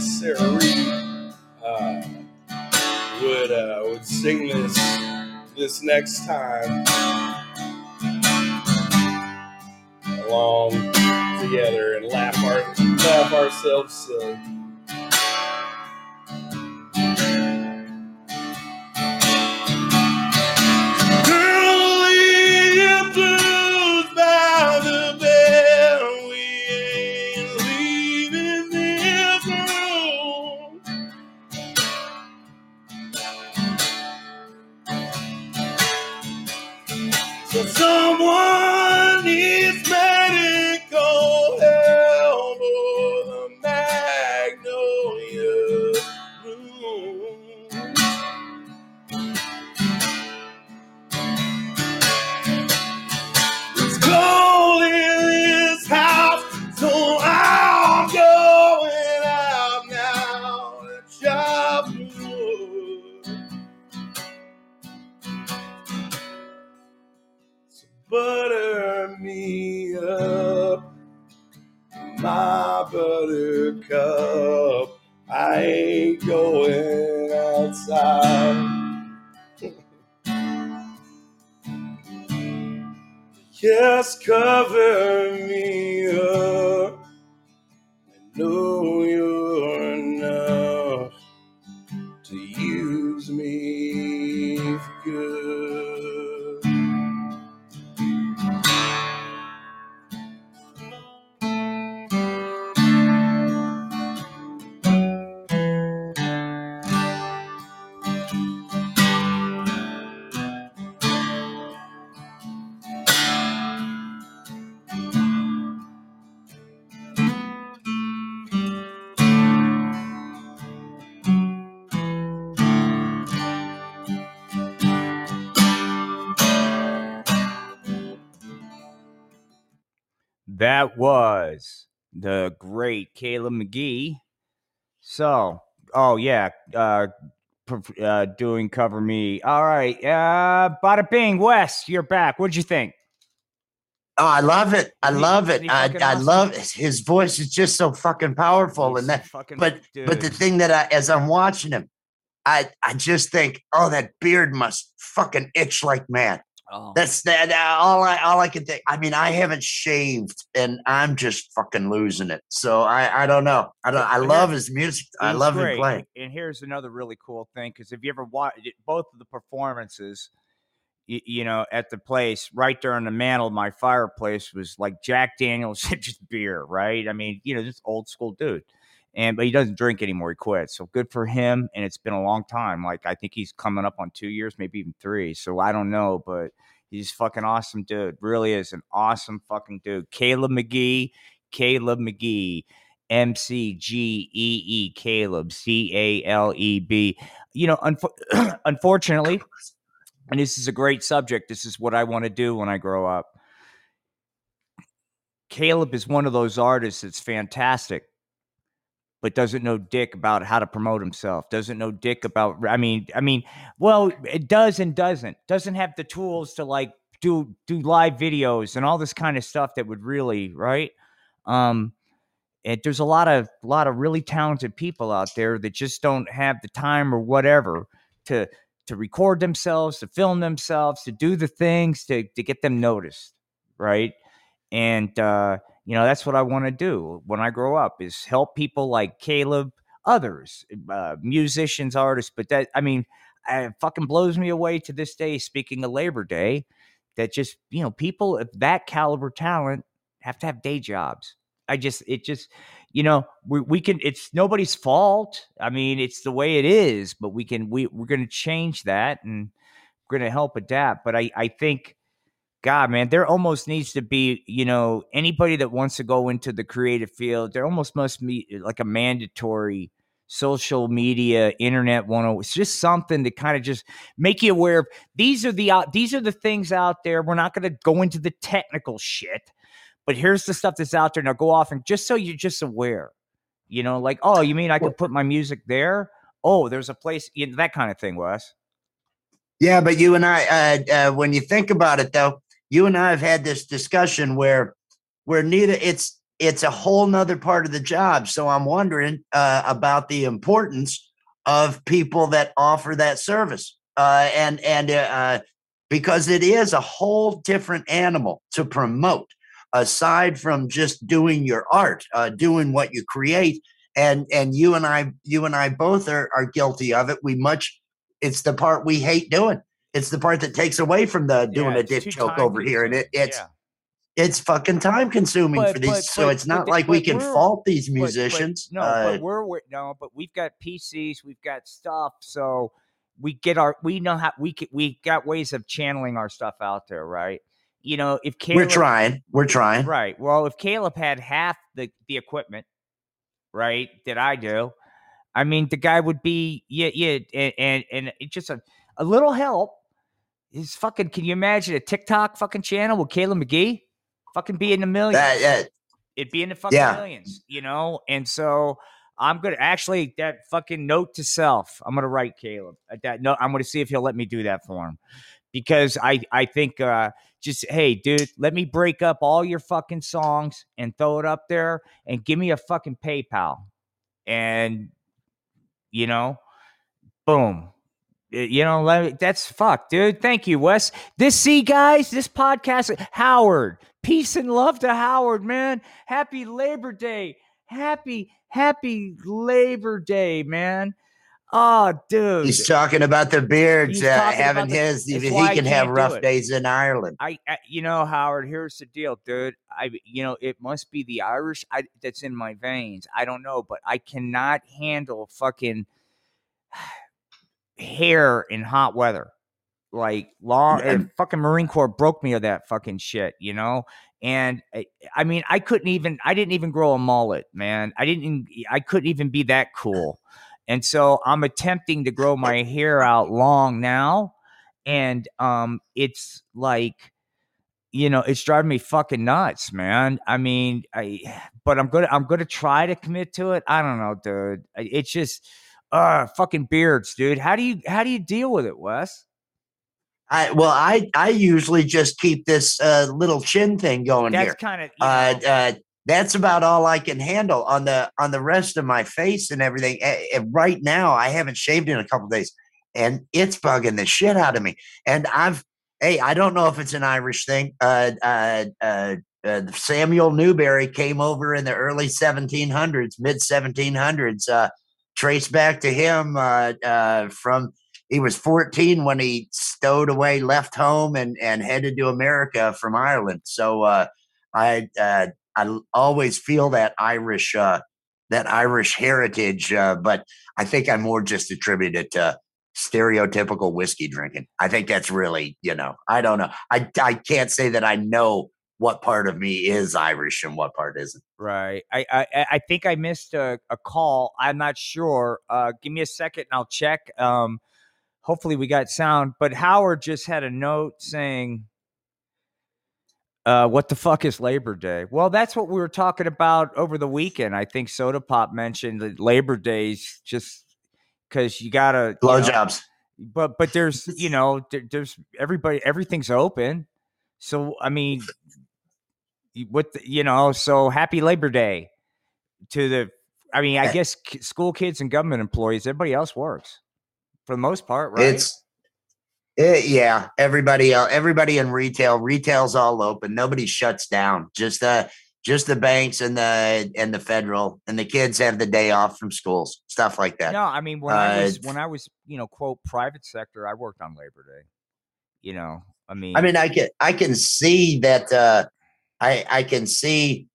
Speaker 8: Sarah Reed, uh, would uh, would sing this this next time along together and laugh our laugh ourselves silly.
Speaker 2: Caleb McGee. So, oh yeah, uh, uh doing cover me. All right, uh, bada bing, Wes, you're back. What'd you think?
Speaker 1: Oh, I love it. I love it. I,
Speaker 2: fucking
Speaker 1: I love his, his voice is just so fucking powerful.
Speaker 2: He's
Speaker 1: And that,
Speaker 2: fucking
Speaker 1: but but the thing that I, as I'm watching him, I I just think, oh, that beard must fucking itch like mad.
Speaker 2: Oh.
Speaker 1: That's that. All I all I can think. I mean, I haven't shaved, and I'm just fucking losing it. So I I don't know. I don't. I love his music. I love him playing.
Speaker 2: And here's another really cool thing because if you ever watch both of the performances, you, you know, at the place right there in the mantle of my fireplace was like Jack Daniels <laughs> and just beer, right? I mean, you know, this old school dude. And but he doesn't drink anymore. He quit. So good for him. And it's been a long time. Like I think he's coming up on two years, maybe even three. So I don't know, but he's fucking awesome dude. Really is an awesome fucking dude. Caleb McGee, Caleb McGee. M C G E E Caleb C A L E B. You know, unfo- <clears throat> unfortunately, and this is a great subject. This is what I want to do when I grow up. Caleb is one of those artists that's fantastic, but doesn't know dick about how to promote himself. Doesn't know dick about. I mean, I mean, well, it does and doesn't. Doesn't have the tools to like do do live videos and all this kind of stuff that would really right. Um, and there's a lot of lot of really talented people out there that just don't have the time or whatever to to record themselves, to film themselves, to do the things to to get them noticed, right? And uh, you know that's what I want to do when I grow up is help people like Caleb, others, uh, musicians, artists. But that I mean, it fucking blows me away to this day. Speaking of Labor Day, that just you know people of that caliber talent have to have day jobs. I just it just you know we we can it's nobody's fault. I mean it's the way it is, but we can we we're going to change that and we're going to help adapt. But I I think God man, there almost needs to be you know anybody that wants to go into the creative field, there almost must be like a mandatory social media internet one it's just something to kind of just make you aware of these are the out these are the things out there we're not going to go into the technical shit but here's the stuff that's out there now go off and just so you're just aware you know like oh you mean i could put my music there? Oh there's a place you know, that kind of thing wes.
Speaker 1: Yeah, but you and I, uh, uh, when you think about it, though, you and I have had this discussion where, where neither it's it's a whole nother part of the job. So I'm wondering uh, about the importance of people that offer that service, uh, and and uh, because it is a whole different animal to promote, aside from just doing your art, uh, doing what you create. And and you and I, you and I both are are guilty of it. We much it's the part we hate doing. It's the part that takes away from the doing
Speaker 2: Yeah,
Speaker 1: a dick joke over here, and it it's
Speaker 2: Yeah.
Speaker 1: it's fucking time consuming
Speaker 2: But-
Speaker 1: for these.
Speaker 2: but-
Speaker 1: so
Speaker 2: but-
Speaker 1: it's not like we can fault these musicians.
Speaker 2: no,
Speaker 1: uh,
Speaker 2: but we're, we're no, but we've got PCs, we've got stuff, so we get our we know how we can, we got ways of channeling our stuff out there, right? You know, if Caleb,
Speaker 1: we're trying. We're trying.
Speaker 2: right? Well, if Caleb had half the the equipment, right, that I do, I mean, the guy would be yeah, yeah, and and, and just a a little help. Is fucking. Can you imagine a TikTok fucking channel with Caleb McGee? Fucking be in the millions
Speaker 1: That, uh,
Speaker 2: it'd be in the fucking
Speaker 1: Yeah.
Speaker 2: millions, you know? And so I'm gonna actually that fucking note to self. I'm gonna write Caleb. uh, That note. I'm gonna see if he'll let me do that for him. Because I I think uh just hey dude, let me break up all your fucking songs and throw it up there and give me a fucking PayPal. And you know, boom. You know, let me- that's fuck, dude. Thank you, Wes. This, see, guys, this podcast, Howard, peace and love to Howard, man. Happy Labor Day. Happy, happy Labor Day, man. Oh, dude.
Speaker 1: he's talking about the beards uh, having
Speaker 2: the-
Speaker 1: his. He
Speaker 2: that's
Speaker 1: can have rough days in Ireland.
Speaker 2: I, I, you know, Howard. Here's the deal, dude. I, you know, it must be the Irish I, that's in my veins. I don't know, but I cannot handle fucking hair in hot weather. Like long,
Speaker 1: Yeah.
Speaker 2: uh, fucking Marine Corps broke me of that fucking shit, you know. And I, I mean, I couldn't even, I didn't even grow a mullet, man. I didn't, I couldn't even be that cool. And so I'm attempting to grow my hair out long now, and um, it's like you know, it's driving me fucking nuts, man. I mean, I <sighs> but I'm gonna I'm gonna try to commit to it. I don't know, dude. It's just uh fucking beards, dude. How do you how do you deal with it, Wes?
Speaker 1: I well, I I usually just keep this uh, little chin thing going
Speaker 2: That's
Speaker 1: here.
Speaker 2: kind of
Speaker 1: Uh, uh, that's about all I can handle on the on the rest of my face and everything. Eh, eh, right now, I haven't shaved in a couple days, and it's bugging the shit out of me. And I've hey, I don't know if it's an Irish thing. Uh, uh, uh, uh, Samuel Newberry came over in the early 1700s, mid 1700s. Traced back to him uh, uh, from he was 14 when he stowed away, left home, and and headed to America from Ireland. So uh, I uh, I always feel that Irish uh, that Irish heritage, uh, but I think I more just attribute it to stereotypical whiskey drinking. I think that's really, you know, I don't know. I I can't say that I know what part of me is Irish and what part isn't.
Speaker 2: right. I I I- think I missed a, a call. I'm not sure. Uh, give me a second and I'll check. Um, hopefully we got sound. But Howard just had a note saying. Uh, what the fuck is Labor Day? Well, that's what we were talking about over the weekend. I think Soda Pop mentioned that Labor Days just because you gotta
Speaker 1: Blowjobs.
Speaker 2: but but there's <laughs> you know there, there's everybody everything's open so i mean what the, you know so happy labor day to the i mean i
Speaker 1: Eh.
Speaker 2: guess school kids and government employees everybody else works for the most part right
Speaker 1: It's it, yeah, everybody el- everybody in retail, retail's all open. Nobody shuts down. Just uh just the banks and the and the federal and the kids have the day off from schools, stuff like that.
Speaker 2: no i mean when i was
Speaker 1: Uh,
Speaker 2: when i was you know quote private sector i worked on labor day you know i mean
Speaker 1: I mean, I can I can see that. Uh, I I can see,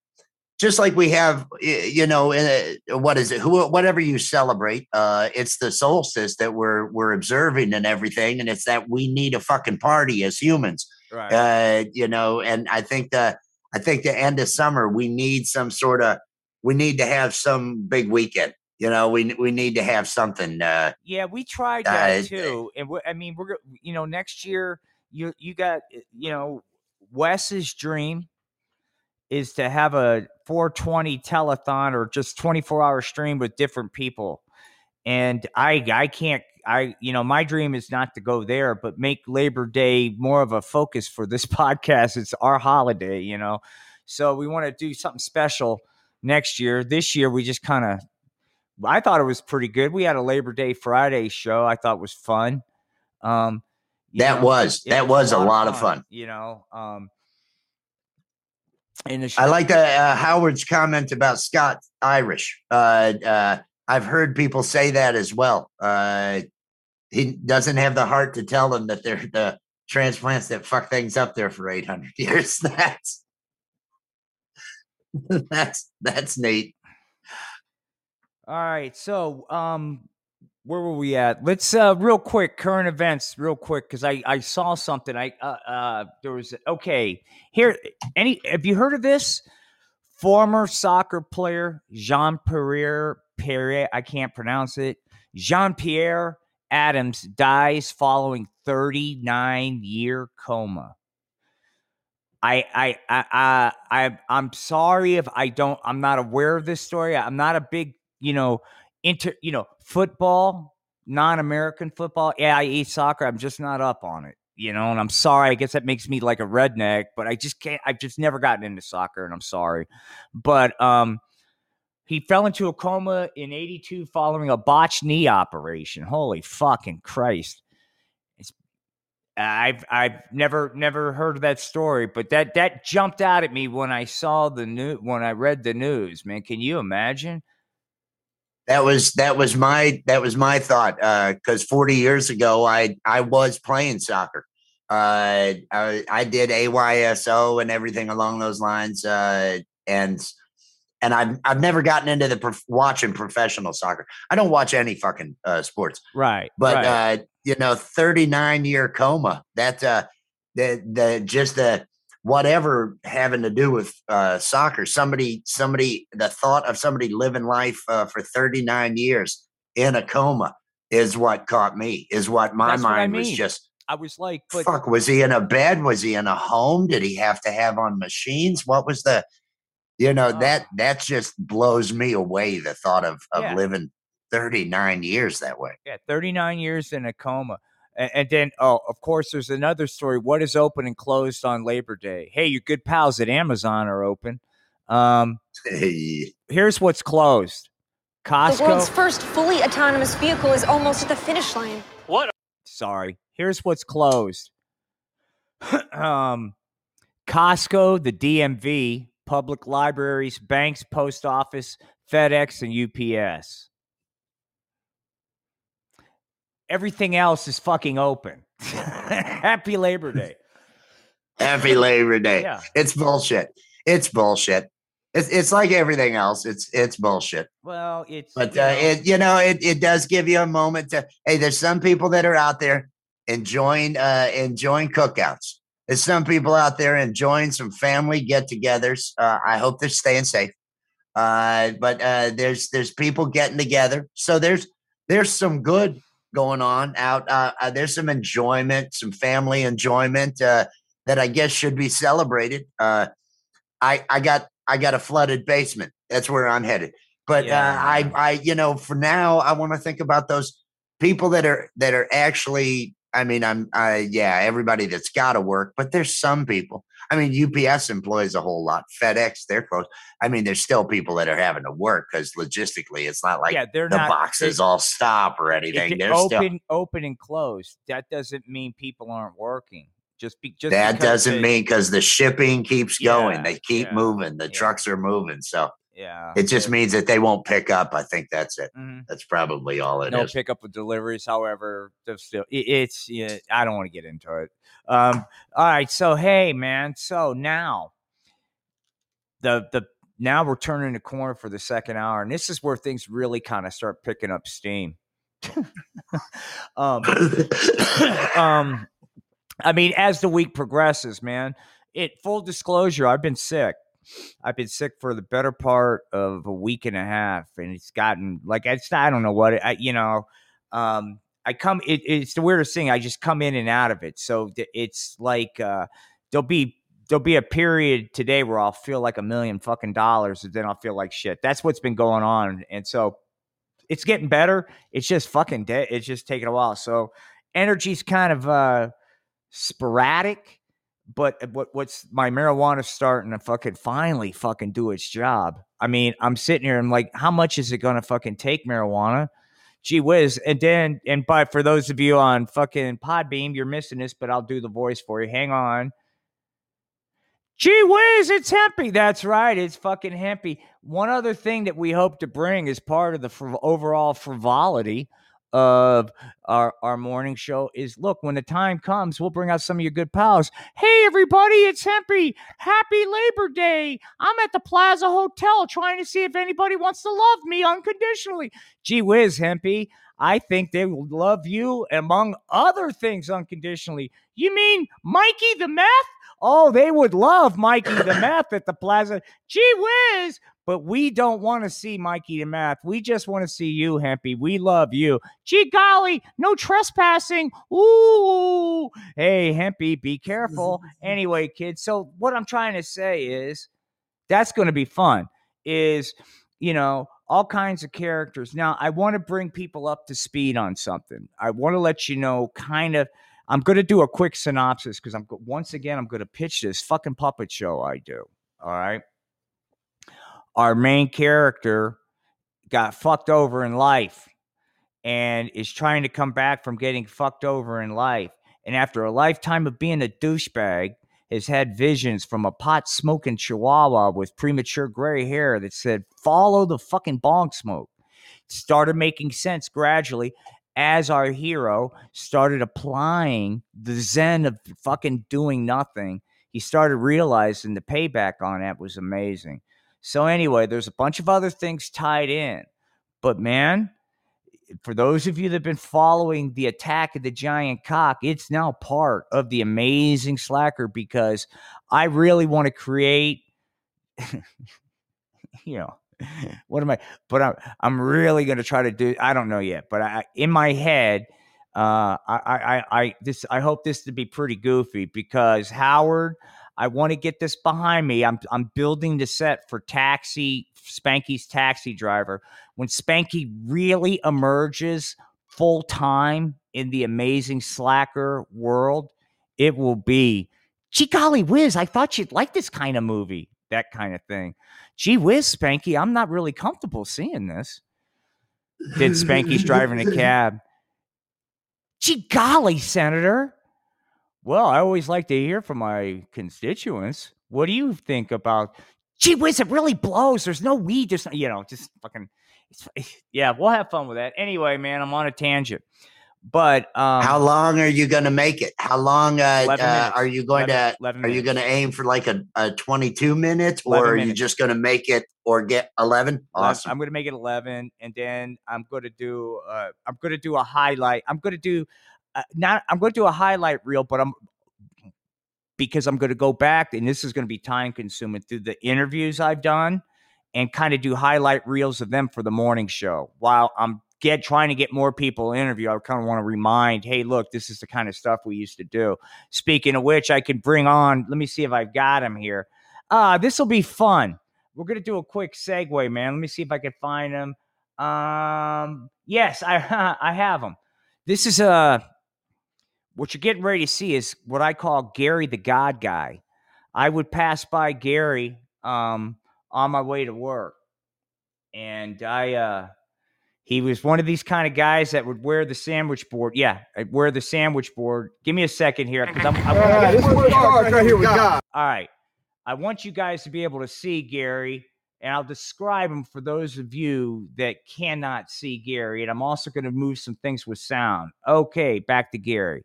Speaker 1: just like we have, you know, in a, what is it? Who whatever you celebrate, uh, it's the solstice that we're we're observing and everything, and it's that we need a fucking party as humans,
Speaker 2: right
Speaker 1: uh, you know. And I think the I think the end of summer we need some sort of we need to have some big weekend. You know, we we need to have something. Uh,
Speaker 2: Yeah, we tried
Speaker 1: Uh,
Speaker 2: that
Speaker 1: it-
Speaker 2: too, and we I mean, we're you know next year you you got uh, you know Wes's dream is to have a 420 telethon or just 24 hour stream with different people, and I I can't I you know my dream is not to go there, but make Labor Day more of a focus for this <laughs> podcast. It's our holiday, you know, so we want to do something special next year. This year we just kind of I thought it was pretty good. We had a Labor Day Friday show. I thought was fun. Um,
Speaker 1: That was-
Speaker 2: it
Speaker 1: that was a lot of fun.
Speaker 2: You know, um, and the
Speaker 1: I like the uh, Howard's comment about Scott Irish. Uh, uh, I've heard people say that as well. Uh, he doesn't have the heart to tell them that they're the transplants that fuck things up there for 800 <laughs> years. That's <laughs> that's that's neat.
Speaker 2: All right, so um, where were we at? Let's uh, real quick current events, real quick, because I I saw something. I uh, uh there was okay here. Any have you heard of this? Former soccer player Jean Pierre Pierre, I can't pronounce it. Jean Pierre Adams dies following 39 year coma. I I I I I I'm sorry if I don't I'm not aware of this story. I'm not a big, you know, inter, you know, football, non-American football, AIE soccer. I'm just not up on it, you know, and I'm sorry. I guess that makes me like a redneck, but I just can't I've just never gotten into soccer and I'm sorry. But um he fell into a coma in 82 following a botched knee operation. Holy fucking Christ. I've I've never never heard of that story, but that that jumped out at me when I saw the new when I read the news, man. Can you imagine?
Speaker 1: That was that was my that was my thought. Because 40 years ago, I I was playing soccer. Uh, I, I did AYSO and everything along those lines. Uh, and and I've I've never gotten into the prof- watching professional soccer. I don't watch any fucking uh, sports.
Speaker 2: Right.
Speaker 1: But
Speaker 2: right.
Speaker 1: uh, you know, 39 year coma. That uh, the the just the whatever having to do with uh, soccer. Somebody somebody the thought of somebody living life uh, for 39 years in a coma is what caught me. Is what my
Speaker 2: That's what I
Speaker 1: mind was just.
Speaker 2: I was like, but
Speaker 1: Fuck, was he in a bed? Was he in a home? Did he have to have on machines? What was the, you know, that
Speaker 2: Oh.
Speaker 1: that just blows me away. The thought of of
Speaker 2: Yeah.
Speaker 1: living thirty nine years that way.
Speaker 2: yeah, 39 years in a coma. And, and then, oh, of course, there's another story. What is open and closed on Labor Day? Hey, your good pals at Amazon are open. Um, here's what's closed. Costco.
Speaker 9: The world's first fully autonomous vehicle is almost at the finish line. What?
Speaker 2: Sorry. Here's what's closed. <clears throat> um, Costco, the DMV, public libraries, banks, post office, FedEx, and UPS. Everything else is fucking open. <laughs> Happy Labor Day.
Speaker 1: Happy Labor Day.
Speaker 2: Yeah.
Speaker 1: It's bullshit. It's bullshit. It's it's like everything else. It's it's bullshit.
Speaker 2: Well, it's
Speaker 1: But
Speaker 2: you
Speaker 1: uh,
Speaker 2: know,
Speaker 1: it you know it it does give you a moment to hey. There's some people that are out there enjoying uh enjoying cookouts. There's some people out there enjoying some family get-togethers. Uh, I hope they're staying safe. Uh, but uh, there's there's people getting together. So there's there's some good going on out. Uh, uh, there's some enjoyment, some family enjoyment. Uh, that I guess should be celebrated. Uh, I I got I got a flooded basement. That's where I'm headed. But
Speaker 2: Yeah.
Speaker 1: uh, I I you know for now I want to think about those people that are that are actually. I mean I'm I yeah everybody that's got to work, but there's some people. I mean UPS employs a whole lot. FedEx they're closed. I mean there's still people that are having to work because logistically it's not like
Speaker 2: yeah, they're
Speaker 1: the
Speaker 2: not
Speaker 1: boxes
Speaker 2: they-
Speaker 1: all stop or anything.
Speaker 2: it-
Speaker 1: There's still
Speaker 2: open, open and closed. That doesn't mean people aren't working. Just be just
Speaker 1: that doesn't
Speaker 2: they-
Speaker 1: mean because the shipping keeps going. They keep
Speaker 2: yeah,
Speaker 1: moving. The
Speaker 2: yeah.
Speaker 1: trucks are moving. So
Speaker 2: Yeah,
Speaker 1: it just means that they won't pick up. I think that's it.
Speaker 2: Mhm.
Speaker 1: That's probably all it is.
Speaker 2: no pickup of deliveries. However, still it, it's yeah, I don't want to get into it. Um, all right, so hey, man, so now the the now we're turning the corner for the second hour, and this is where things really kind of start picking up steam. <laughs> um, <coughs> um, I mean, as the week progresses, man. It full disclosure, I've been sick. I've been sick for the better part of a week and a half, and it's gotten like it's. I don't know what it, I, you know. Um, I come. It, it's the weirdest thing. I just come in and out of it. So it's like uh, there'll be there'll be a period today where I'll feel like a million fucking dollars, and then I'll feel like shit. That's what's been going on, and so it's getting better. It's just fucking dead. It's just taking a while. So energy's kind of uh sporadic, but uh, what what's my marijuana starting to fucking finally fucking do its job. I mean, I'm sitting here. I'm like, how much is it gonna fucking take marijuana? Gee whiz. And then, and but for those of you on fucking Podbean, you're missing this, but I'll do the voice for you. Hang on. Gee whiz, it's Hempy. That's right. It's fucking Hempy. One other thing that we hope to bring as part of the friv- overall frivolity of our, our morning show is look, when the time comes, we'll bring out some of your good pals. Hey, everybody, it's Hempy. Happy Labor Day. I'm at the Plaza Hotel trying to see if anybody wants to love me unconditionally. Gee whiz, Hempy. I think they will love you among other things unconditionally. You mean Mikey the meth? Oh, they would love Mikey the <coughs> meth at the plaza. Gee whiz. But we don't want to see Mikey the math. We just want to see you, Hempy. We love you. Gee golly, no trespassing. Ooh. Hey, Hempy, be careful. <laughs> Anyway, kids. So what I'm trying to say is that's going to be fun. Is you know all kinds of characters. Now I want to bring people up to speed on something. I want to let you know kind of I'm going to do a quick synopsis because I'm once again I'm going to pitch this fucking puppet show I do. All right. Our main character got fucked over in life and is trying to come back from getting fucked over in life. And after a lifetime of being a douchebag, has had visions from a pot smoking chihuahua with premature gray hair that said, follow the fucking bong smoke. Started making sense gradually as our hero started applying the zen of fucking doing nothing. He started realizing the payback on that was amazing. So, anyway, there's a bunch of other things tied in. But, man, for those of you that have been following the attack of the giant cock, it's now part of the amazing slacker because I really want to create, <laughs> you know, what am I? But I'm I'm really going to try to do. I don't know yet, but I in my head, uh, I I I, I this I hope this to be pretty goofy because Howard. I want to get this behind me. I'm I'm building the set for Taxi Spanky's Taxi Driver when Spanky really emerges full time in the amazing slacker world, it will be, gee golly whiz, I thought you'd like this kind of movie, that kind of thing. Gee whiz, Spanky, I'm not really comfortable seeing this. Did Spanky's driving a <laughs> cab. Gee golly, Senator. Well, I always like to hear from my constituents. What do you think about? Gee whiz, it really blows. There's no weed. There's no, you know, just fucking. Yeah, we'll have fun with that. Anyway, man, I'm on a tangent. But um,
Speaker 1: How long are you going to make it? How long uh, uh, are you going
Speaker 2: 11
Speaker 1: to?
Speaker 2: 11
Speaker 1: Are you going to aim for like a, a 22 minutes,
Speaker 2: 11
Speaker 1: or are you just going to make it or get 11?
Speaker 2: Eleven-
Speaker 1: Awesome.
Speaker 2: I'm going to make it 11, and then I'm going to do. Uh, I'm going to do a highlight. I'm going to do. Uh, not. I'm going to do a highlight reel, but I'm because I'm going to go back, and this is going to be time consuming through the interviews I've done, and kind of do highlight reels of them for the morning show while I'm get trying to get more people interview. I kind of want to remind, hey, look, this is the kind of stuff we used to do. Speaking of which, I could bring on. Let me see if I've got him here. Uh, this will be fun. We're gonna do a quick segue, man. Let me see if I can find him. Um, yes, I <laughs> I have him. This is uh what you're getting ready to see is what I call Gary the God guy. I would pass by Gary um on my way to work. And I uh he was one of these kind of guys that would wear the sandwich board. Yeah, I'd wear the sandwich board. Give me a second here because I'm, I'm
Speaker 7: All right, <laughs> this is starts right here with God.
Speaker 2: all right. I want you guys to be able to see Gary, and I'll describe him for those of you that cannot see Gary. And I'm also going to move some things with sound. Okay, back to Gary.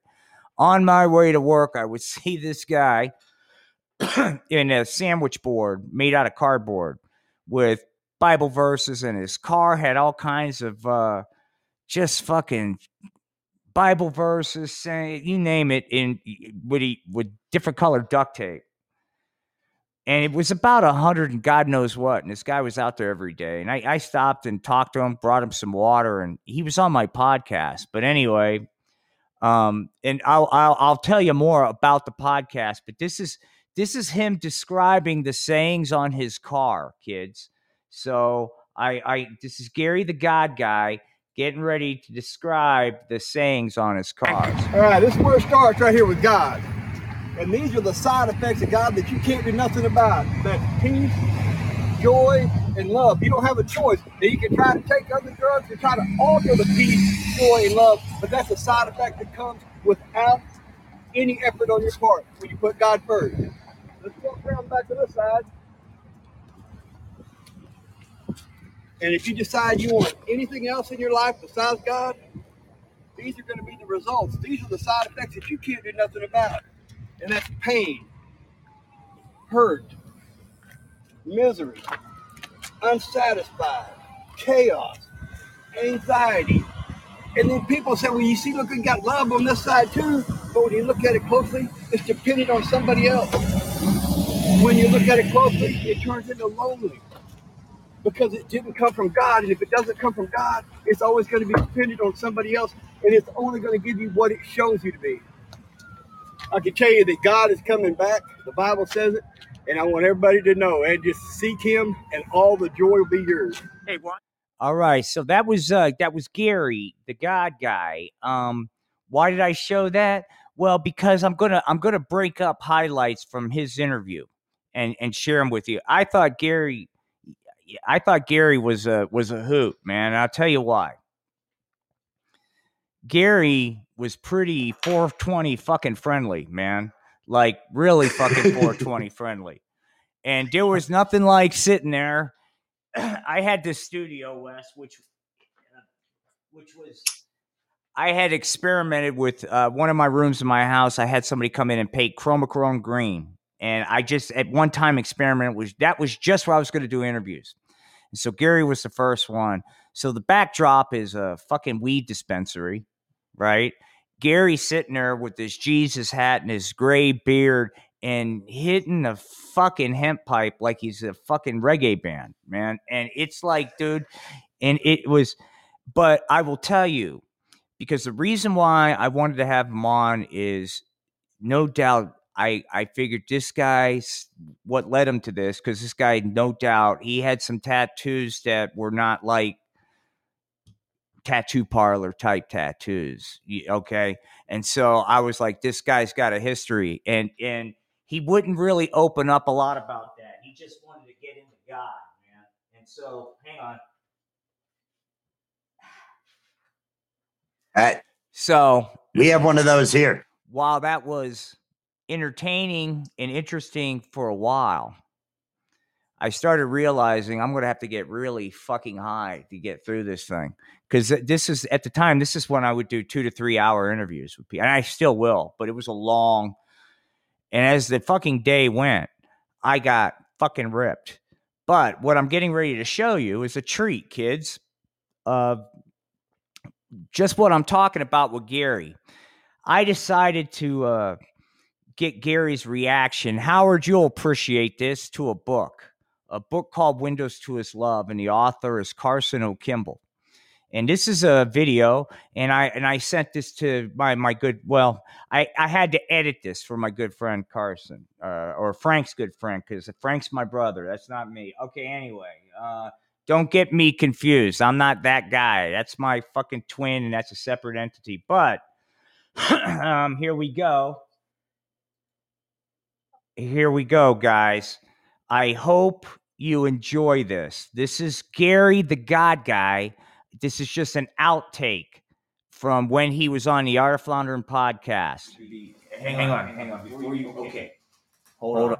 Speaker 2: On my way to work, I would <laughs> see this guy in a sandwich board made out of cardboard with Bible verses, and his car had all kinds of uh, just fucking Bible verses, saying you name it, in with with different colored duct tape and it was about a hundred and God knows what. And this guy was out there every day, and I, I stopped and talked to him, brought him some water, and he was on my podcast. But anyway, um, and I'll, I'll I'll tell you more about the podcast. But this is this is him describing the sayings on his car, kids. So I I this is Gary the God guy getting ready to describe the sayings on his cars.
Speaker 7: All right, this it starts right here with God. And these are the side effects of God that you can't do nothing about. That peace, joy, and love. You don't have a choice. Now you can try to take other drugs and try to alter the peace, joy, and love, but that's a side effect that comes without any effort on your part when you put God first. Let's walk around back to this side. And if you decide you want anything else in your life besides God, these are going to be the results. These are the side effects that you can't do nothing about. And that's pain, hurt, misery, unsatisfied, chaos, anxiety. And then people say, well, you see, look, we got love on this side too. But when you look at it closely, it's dependent on somebody else. When you look at it closely, it turns into lonely because it didn't come from God. And if it doesn't come from God, it's always going to be dependent on somebody else. And it's only going to give you what it shows you to be. I can tell you that God is coming back. The Bible says it. And I want everybody to know and just seek him and all the joy will be yours.
Speaker 2: Hey, what? All right, so that was uh that was Gary, the God guy. Um, why did I show that? Well, because I'm gonna I'm gonna break up highlights from his interview and and share them with you. I thought Gary, I thought Gary was a was a hoot, man. And I'll tell you why. Gary was pretty 420 fucking friendly, man. Like really fucking <laughs> 420 friendly. And there was nothing like sitting there. <clears throat> I had this studio, Wes, which uh, which was I had experimented with uh, one of my rooms in my house. I had somebody come in and paint chromachrome green, and I just at one time experimented was that was just what I was going to do interviews. And so Gary was the first one. So the backdrop is a fucking weed dispensary, right? Gary sitting there with his Jesus hat and his gray beard and hitting a fucking hemp pipe like he's a fucking reggae band, man. And it's like, dude, and it was, but I will tell you, because the reason why I wanted to have him on is no doubt I I figured this guy's what led him to this because this guy no doubt he had some tattoos that were not like tattoo parlor type tattoos okay? And so I was like this guy's got a history and and he wouldn't really open up a lot about that. He just wanted to get into God man. And so hang on.
Speaker 1: Uh,
Speaker 2: so
Speaker 1: we have one of those here.
Speaker 2: while that was entertaining and interesting for a while, I started realizing I'm going to have to get really fucking high to get through this thing. Because this is, at the time, this is when I would do two to three hour interviews with people. And I still will, but it was a long. And as the fucking day went, I got fucking ripped. But what I'm getting ready to show you is a treat, kids. Uh, just what I'm talking about with Gary. I decided to uh, get Gary's reaction. Howard, you'll appreciate this to a book, a book called Windows to His Love, and the author is Carson O'Kimball. And this is a video and i and i sent this to my my good well i i had to edit this for my good friend carson uh, or frank's good friend because frank's my brother that's not me. Okay anyway uh don't get me confused i'm not that guy that's my fucking twin and that's a separate entity but <clears throat> um here we go. Here we go guys. I hope you enjoy this. This is gary the god guy this is just an outtake from when he was on the Art of Floundering podcast. Hang, hang on, hang on. Before you, okay, hold, hold on.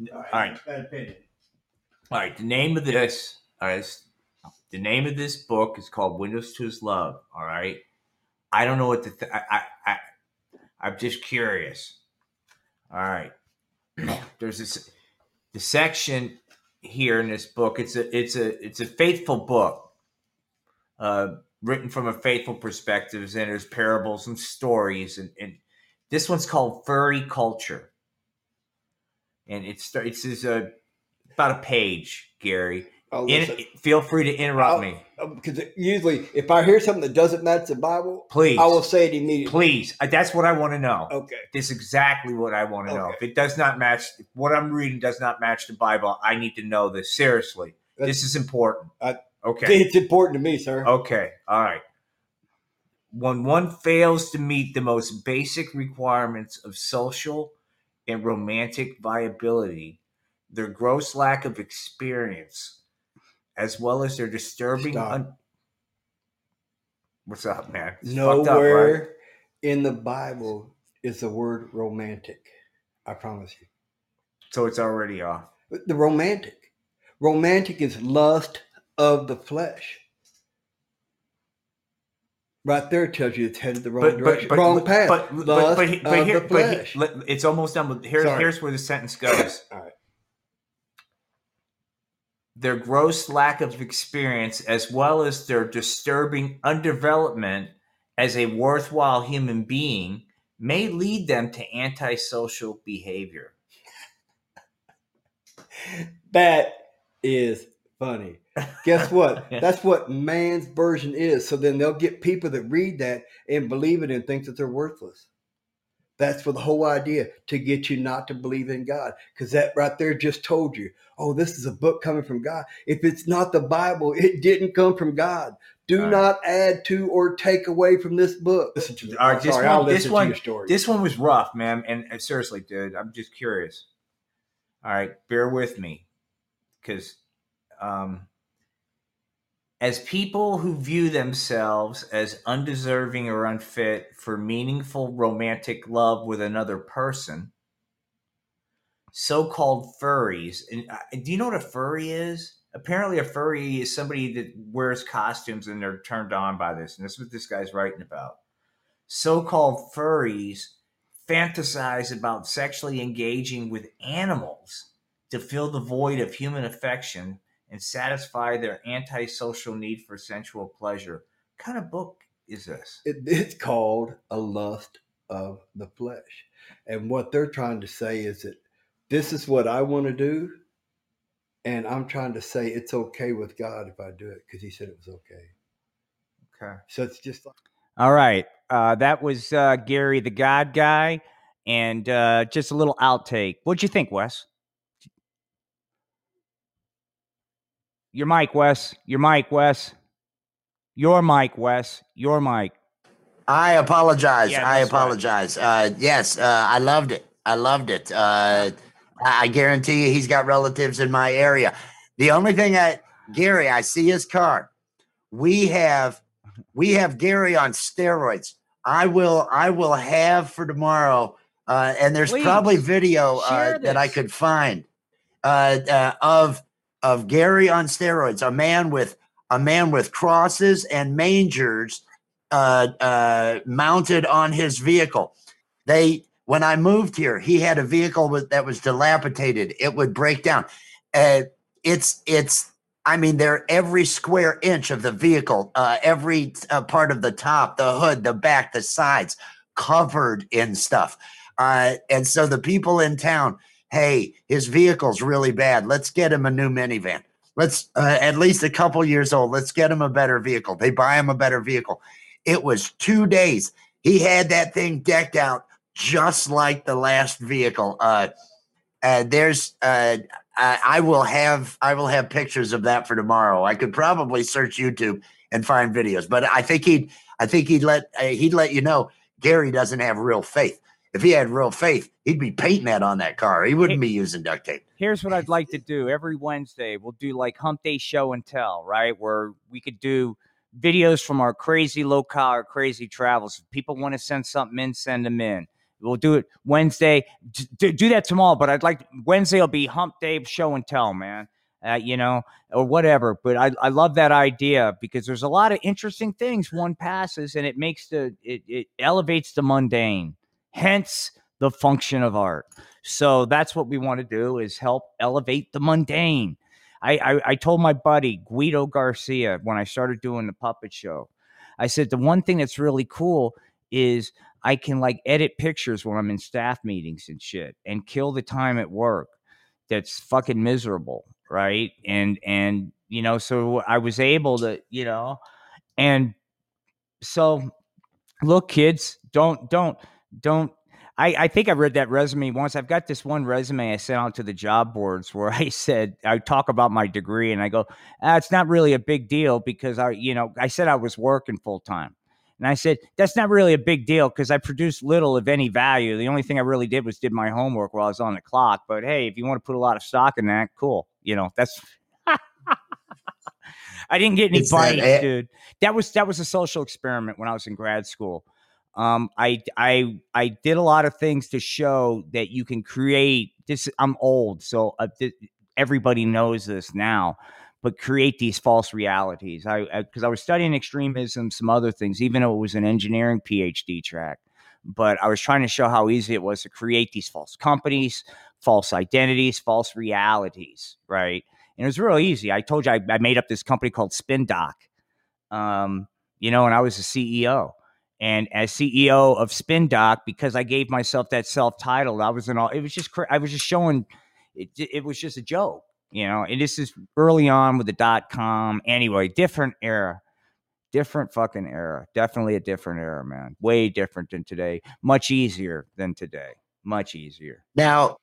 Speaker 2: on. All right. All right. The name of this, all right. The name of this book is called Windows to His Love. All right. I don't know what to. Th- I, I, I, I'm just curious. All right. <clears throat> There's this the section here in this book. It's a it's a it's a faithful book uh, written from a faithful perspective, and there's parables and stories, and, and this one's called Furry Culture, and it's it's is a about a page, Gary. In, feel free to interrupt
Speaker 7: I'll,
Speaker 2: me
Speaker 7: because usually, if I hear something that doesn't match the Bible,
Speaker 2: please,
Speaker 7: I will say it immediately.
Speaker 2: Please, Uh, that's what I want to know.
Speaker 7: Okay,
Speaker 2: this is exactly what I want to know. If it does not match what I'm reading, does not match the Bible, I need to know this seriously.
Speaker 7: That's-
Speaker 2: this is important.
Speaker 7: I-
Speaker 2: okay,
Speaker 7: it's important to me, sir.
Speaker 2: Okay. All right. When one fails to meet the most basic requirements of social and romantic viability, their gross lack of experience, as well as their disturbing. Un- What's up, man? It's fucked up,
Speaker 7: Nowhere
Speaker 2: right?
Speaker 7: in the Bible is the word romantic. I promise you.
Speaker 2: So it's already off.
Speaker 7: The romantic. Romantic is lust of the flesh. Right there tells you it's headed the wrong direction. wrong path.
Speaker 2: But, but, but, but here,
Speaker 7: the
Speaker 2: but he- it's almost done. But here's
Speaker 7: Sorry.
Speaker 2: here's where the sentence goes.
Speaker 7: All right.
Speaker 2: Their gross lack of experience, as well as their disturbing undevelopment as a worthwhile human being, may lead them to antisocial behavior. <laughs>
Speaker 7: That is funny. <laughs> Guess what? That's what man's version is. So then they'll get people that read that and believe it and think that they're worthless. That's for the whole idea to get you not to believe in God. Because that right there just told you, oh, this is a book coming from God. If it's not the Bible, <laughs> it didn't come from God. Do
Speaker 2: right.
Speaker 7: not add to or take away from this book. Listen to the,
Speaker 2: All right, this
Speaker 7: sorry,
Speaker 2: one-
Speaker 7: I'll
Speaker 2: this one-
Speaker 7: to your story.
Speaker 2: This one was rough, man. And, and seriously, dude, I'm just curious. All right, bear with me, because um, as people who view themselves as undeserving or unfit for meaningful romantic love with another person, so-called furries. And uh, do you know what a furry is? Apparently, a furry is somebody that wears costumes and they're turned on by this. And this is what this guy's writing about. So-called furries fantasize about sexually engaging with animals to fill the void of human affection and satisfy their antisocial need for sensual pleasure. What kind of book is this?
Speaker 7: it, it's called a lust of the flesh. And what they're trying to say is that this is what I want to do. And I'm trying to say it's okay with God if I do it because He said it was okay.
Speaker 2: Okay.
Speaker 7: So it's just like,
Speaker 2: All right. Uh, that was uh, Gary the God Guy, and uh, just a little outtake. What'd you think, Wes? Your mic, Wes. Your mic, Wes. Your mic, Wes. Your mic.
Speaker 1: I apologize.
Speaker 2: Yeah,
Speaker 1: I
Speaker 2: that's right.
Speaker 1: apologize. Uh, yes, uh, I loved it. I loved it. Uh, I guarantee you, he's got relatives in my area. The only thing I, Gary, I see his car. We have, we have Gary on steroids. I will, I will have for tomorrow. Uh, and there's
Speaker 2: Please,
Speaker 1: probably video uh, that I could find uh, uh, of of Gary on steroids, a man with a man with crosses and mangers uh, uh, mounted on his vehicle. They, when I moved here, he had a vehicle with, that was dilapidated. It would break down. Uh, it's, it's, I mean, they're every square inch of the vehicle, uh, every uh, part of the top, the hood, the back, the sides, covered in stuff. Uh, and so the people in town, hey, his vehicle's really bad. Let's get him a new minivan. let's uh, at least a couple years old. Let's get him a better vehicle. They buy him a better vehicle. It was two days. He had that thing decked out just like the last vehicle. Uh, uh, there's uh, I, I will have I will have pictures of that for tomorrow. I could probably search YouTube and find videos, but I think he'd I think he'd let uh, he'd let you know Gary doesn't have real faith. If he had real faith, he'd be painting that on that car. He wouldn't be using duct tape.
Speaker 2: Here's what I'd like to do every Wednesday. We'll do like Hump Day Show and Tell, right? Where we could do videos from our crazy low car, crazy travels. If people want to send something in, send them in. We'll do it Wednesday. D- do that tomorrow, but I'd like Wednesday will be Hump Day Show and Tell, man. Uh, you know, or whatever. But I, I love that idea because there's a lot of interesting things one passes, and it makes the it, it elevates the mundane. Hence the function of art. So that's what we want to do is help elevate the mundane. I, I, I told my buddy Guido Garcia when I started doing the puppet show, I said the one thing that's really cool is I can like edit pictures when I'm in staff meetings and shit and kill the time at work that's fucking miserable, right? And and you know, so I was able to, you know, and so look kids, don't don't don't I, I think I read that resume once. I've got this one resume I sent out to the job boards where <laughs> I said I talk about my degree and I go, ah, it's not really a big deal because I, you know, I said I was working full time. And I said, that's not really a big deal because I produced little of any value. The only thing I really did was did my homework while I was on the clock. But hey, if you want to put a lot of stock in that, cool. You know, that's <laughs> I didn't get any
Speaker 1: It's
Speaker 2: bites, dude. That was that was a social experiment when I was in grad school. Um, I I I did a lot of things to show that you can create. This I'm old, so uh, th- everybody knows this now. But create these false realities. I because I, was studying extremism, some other things, even though it was an engineering PhD track. But I was trying to show how easy it was to create these false companies, false identities, false realities, right? And it was real easy. I told you I, I made up this company called SpinDoc, um, you know, and I was the CEO. And as CEO of SpinDoc, because I gave myself that self title, I was in all. It was just I was just showing. It, it was just a joke, you know. And this is early on with the dot com. Anyway, different era, different fucking era. Definitely a different era, man. Way different than today. Much easier than today. Much easier.
Speaker 1: Now,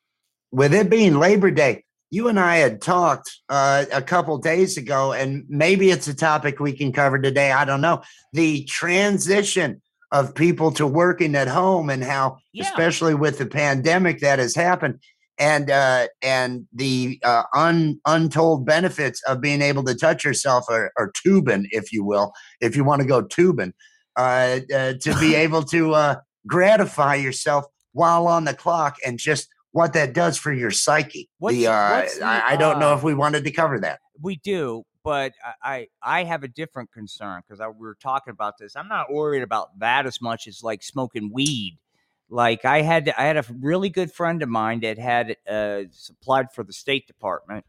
Speaker 1: with it being Labor Day, you and I had talked uh, a couple days ago, and maybe it's a topic we can cover today. I don't know. The transition of people to working at home and how,
Speaker 2: Yeah.
Speaker 1: especially with the pandemic that has happened, and uh, and the uh, un, untold benefits of being able to touch yourself or, or tubing, if you will, if you want to go tubing, uh, uh, to be <laughs> able to uh, gratify yourself while on the clock and just what that does for your psyche.
Speaker 2: What's-
Speaker 1: the, uh,
Speaker 2: what's the,
Speaker 1: I, I don't know
Speaker 2: uh,
Speaker 1: if we wanted to cover that.
Speaker 2: we do, but I I, I have a different concern because we were talking about this. I'm not worried about that as much as like smoking weed. Like I had I had a really good friend of mine that had uh, applied for the State Department,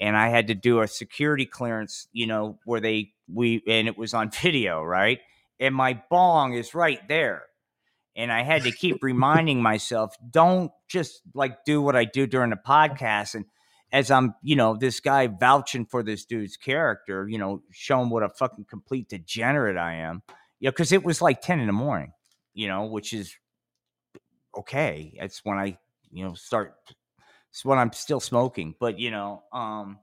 Speaker 2: and I had to do a security clearance. You know where they we and it was on <laughs> video, right? And my bong is right there. And I had to keep reminding myself, don't just like do what I do during the podcast and as I'm, you know, this guy vouching for this dude's character, you know, showing what a fucking complete degenerate I am. You know, because it was like 10 in the morning, you know, which is okay. It's when I, you know, start it's when I'm still smoking. But, you know, um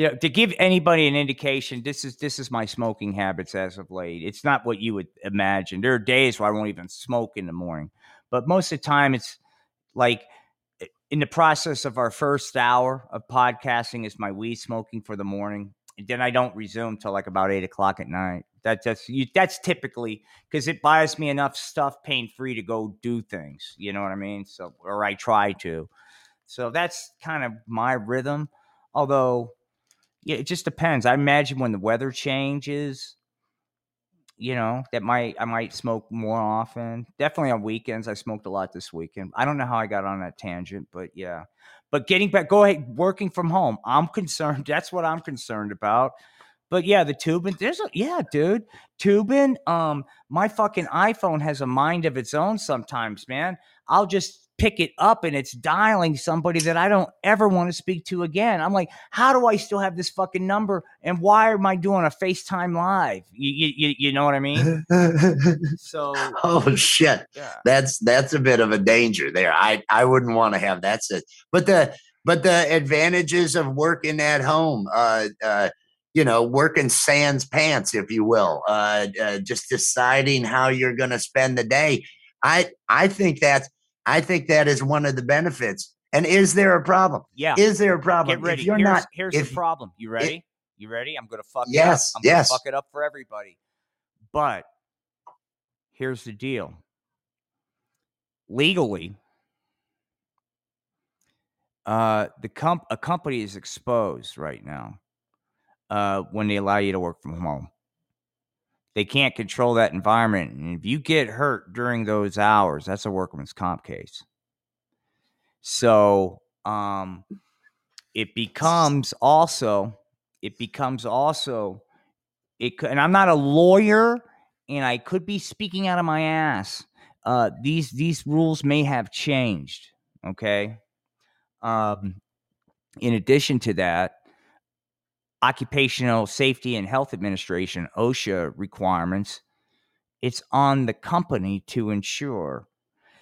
Speaker 2: you know, to give anybody an indication, this is this is my smoking habits as of late. It's not what you would imagine. There are days where I won't even smoke in the morning, but most of the time it's like in the process of our first hour of podcasting is my weed smoking for the morning. And then I don't resume till like about eight o'clock at night. That, that's you, that's typically because it buys me enough stuff pain free to go do things. You know what I mean? So or I try to. So that's kind of my rhythm. Although, yeah, it just depends. I imagine when the weather changes, you know, that might I might smoke more often. Definitely on weekends. I smoked a lot this weekend. I don't know how I got on that tangent, but yeah. But getting back, go ahead, working from home. I'm <laughs> concerned. That's what I'm concerned about. But yeah, the tubing. There's a yeah, dude. Tubing. Um, my fucking iPhone has a mind of its own sometimes, man. I'll just pick it up and it's dialing somebody that I don't ever want to speak to again. I'm like, how do I still have this fucking number? And why am I doing a FaceTime live? You, you, you know what I mean? <laughs> So,
Speaker 1: oh shit.
Speaker 2: yeah.
Speaker 1: That's that's a bit of a danger there. I I wouldn't want to have that set. But the but the advantages of working at home, uh, uh, you know, working sans pants, if you will, uh, uh, just deciding how you're going to spend the day. I I think that I think that is one of the benefits. And is there a problem?
Speaker 2: Yeah.
Speaker 1: Is there a problem?
Speaker 2: Get ready.
Speaker 1: If you're
Speaker 2: here's
Speaker 1: not,
Speaker 2: here's
Speaker 1: if
Speaker 2: the problem. You ready? you ready? I'm gonna fuck
Speaker 1: Yes.
Speaker 2: I'm
Speaker 1: yes.
Speaker 2: gonna fuck it up for everybody. But here's the deal. Legally, uh, the comp a company is exposed right now uh, when they allow you to work from home. They can't control that environment, and if you get hurt during those hours, that's a workman's comp case. So um, it becomes also it becomes also it and I'm not a lawyer and I could be speaking out of my ass. Uh, these these rules may have changed. Okay. Um, in addition to that, Occupational Safety and Health Administration (OSHA) requirements. It's on the company to ensure.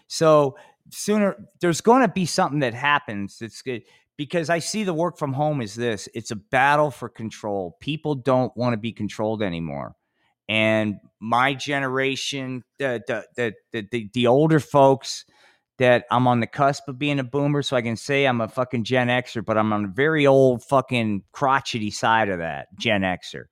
Speaker 2: So sooner there's going to be something that happens that's good because I see the work from home is this. It's a battle for control. People don't want to be controlled anymore. And my generation, the the the the, the, the older folks that I'm on the cusp of being a boomer, so I can say I'm a fucking Gen Xer, but I'm on a very old fucking crotchety side of that Gen Xer.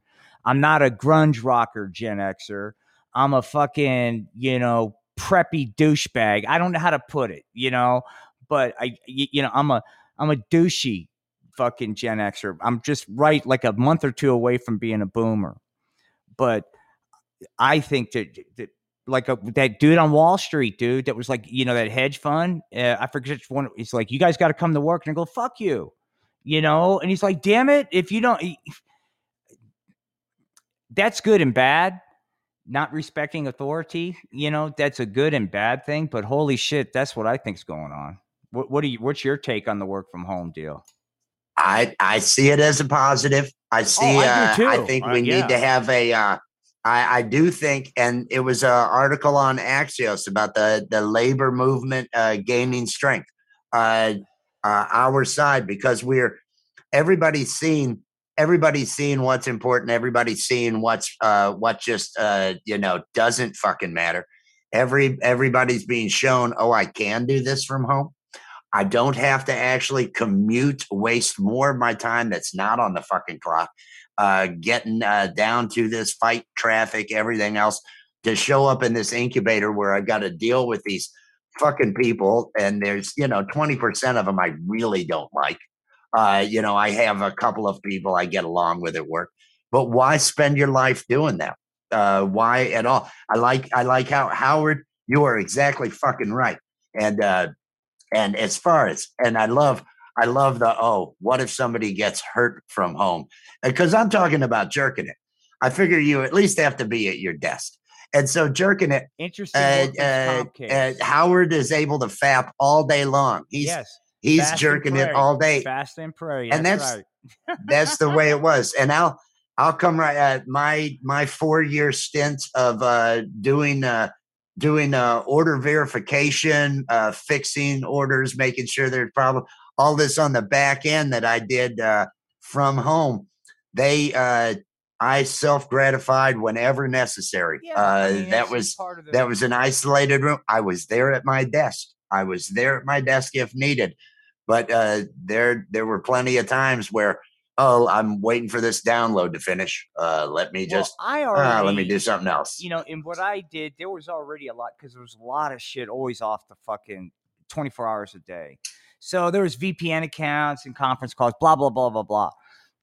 Speaker 2: I'm not a grunge rocker Gen Xer. I'm a fucking, you know, preppy douchebag. I don't know how to put it, you know, but I, you know, I'm a, I'm a douchey fucking Gen Xer. I'm just right like a month or two away from being a boomer. But I think that, that like a, that dude on Wall Street, dude, that was like, you know, that hedge fund. Uh, I forget which one. It's like, you guys got to come to work. And I go, fuck you, you know? And he's like, damn it. If you don't, that's good and bad. Not respecting authority, you know, that's a good and bad thing. But holy shit, that's what I think's going on. What, what do you? What's your take on the work from home deal?
Speaker 1: I I see it as a positive. I see.
Speaker 2: Oh, I
Speaker 1: uh, I think
Speaker 2: Uh,
Speaker 1: we
Speaker 2: yeah.
Speaker 1: need to have a. I I do think, and it was an article on Axios about the the labor movement uh, gaining strength. Uh, uh, our side because we're everybody's seeing everybody's seeing what's important. Everybody's seeing what's uh, what just uh, you know doesn't fucking matter. Every everybody's being shown. Oh, I can do this from home. I don't have to actually commute, waste more of my time that's not on the fucking clock, uh, getting uh, down to this fight traffic, everything else to show up in this incubator where I got to deal with these fucking people. And there's, you know, 20% of them I really don't like. Uh, you know, I have a couple of people I get along with at work, but why spend your life doing that? Uh, why at all? I like, I like how Howard, you are exactly fucking right. And, uh, and as far as, and I love, I love the, oh, what if somebody gets hurt from home? Because I'm talking about jerking it. I figure you at least have to be at your desk. And so jerking it,
Speaker 2: Interesting.
Speaker 1: uh, uh, uh. Howard is able to fap all day long. He's,
Speaker 2: yes.
Speaker 1: he's
Speaker 2: Fast
Speaker 1: jerking it all day
Speaker 2: Fast and pray.
Speaker 1: and
Speaker 2: that's,
Speaker 1: that's-
Speaker 2: right.
Speaker 1: that's the way it was and i'll <laughs> i'll come right at my my four year stint of uh doing uh doing uh order verification uh fixing orders making sure there's problem all this on the back end that i did uh from home they uh i self gratified whenever necessary
Speaker 2: Yeah, I
Speaker 1: uh
Speaker 2: mean,
Speaker 1: that was
Speaker 2: part of the,
Speaker 1: that was an isolated room. I was there at my desk. I was there at my desk if needed. But uh, there there were plenty of times where, oh, I'm waiting for this download to finish. Uh, let me
Speaker 2: Well,
Speaker 1: just
Speaker 2: I
Speaker 1: uh,
Speaker 2: already,
Speaker 1: let me do something else.
Speaker 2: you know, in what I did, there was already a lot because there was a lot of shit always off the fucking 24 hours a day. So there was VPN accounts and conference calls, blah, blah, blah, blah, blah.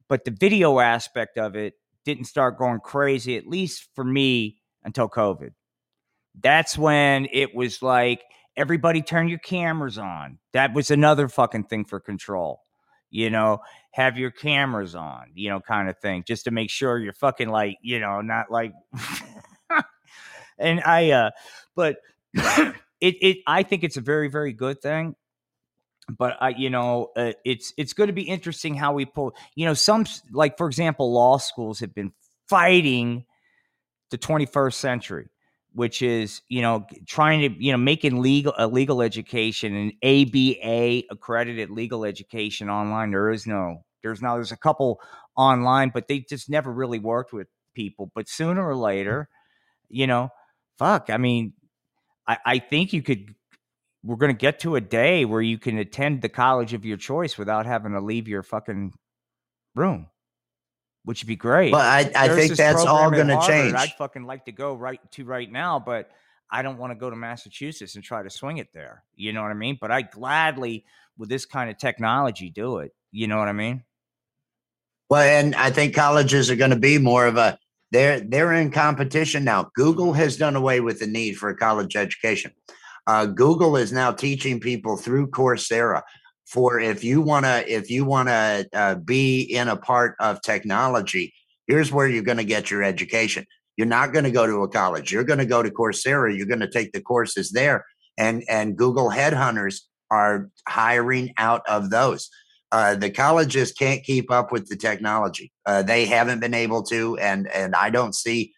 Speaker 2: But the video aspect of it didn't start going crazy, at least for me, until COVID. That's when it was like everybody turn your cameras on. That was another fucking thing for control. You know, have your cameras on, you know, kind of thing, just to make sure you're fucking like, you know, not like <laughs> and I uh but <clears throat> it it I think it's a very very good thing. But I, you know, uh, it's it's going to be interesting how we pull. You know, some like for example, law schools have been fighting the 21st century, which is you know trying to you know making legal a legal education and ABA accredited legal education online. There is no there's now there's a couple online, but they just never really worked with people. But sooner or later, you know, fuck. I mean, I, I think you could. We're going to get to a day where you can attend the college of your choice without having to leave your fucking room, which would be great.
Speaker 1: But I, I
Speaker 2: There's
Speaker 1: think that's all going to change.
Speaker 2: I'd fucking like to go right to right now, but I don't want to go to Massachusetts and try to swing it there. You know what I mean? But I gladly, with this kind of technology, do it. You know what I mean?
Speaker 1: Well, and I think colleges are going to be more of a they're they're in competition now. Google has done away with the need for a college education. Uh, Google is now teaching people through Coursera for if you want to if you want to uh, be in a part of technology. Here's where you're going to get your education. You're not going to go to a college. You're going to go to Coursera. You're going to take the courses there, and and Google headhunters are hiring out of those uh, the colleges can't keep up with the technology. Uh, they haven't been able to, and and I don't see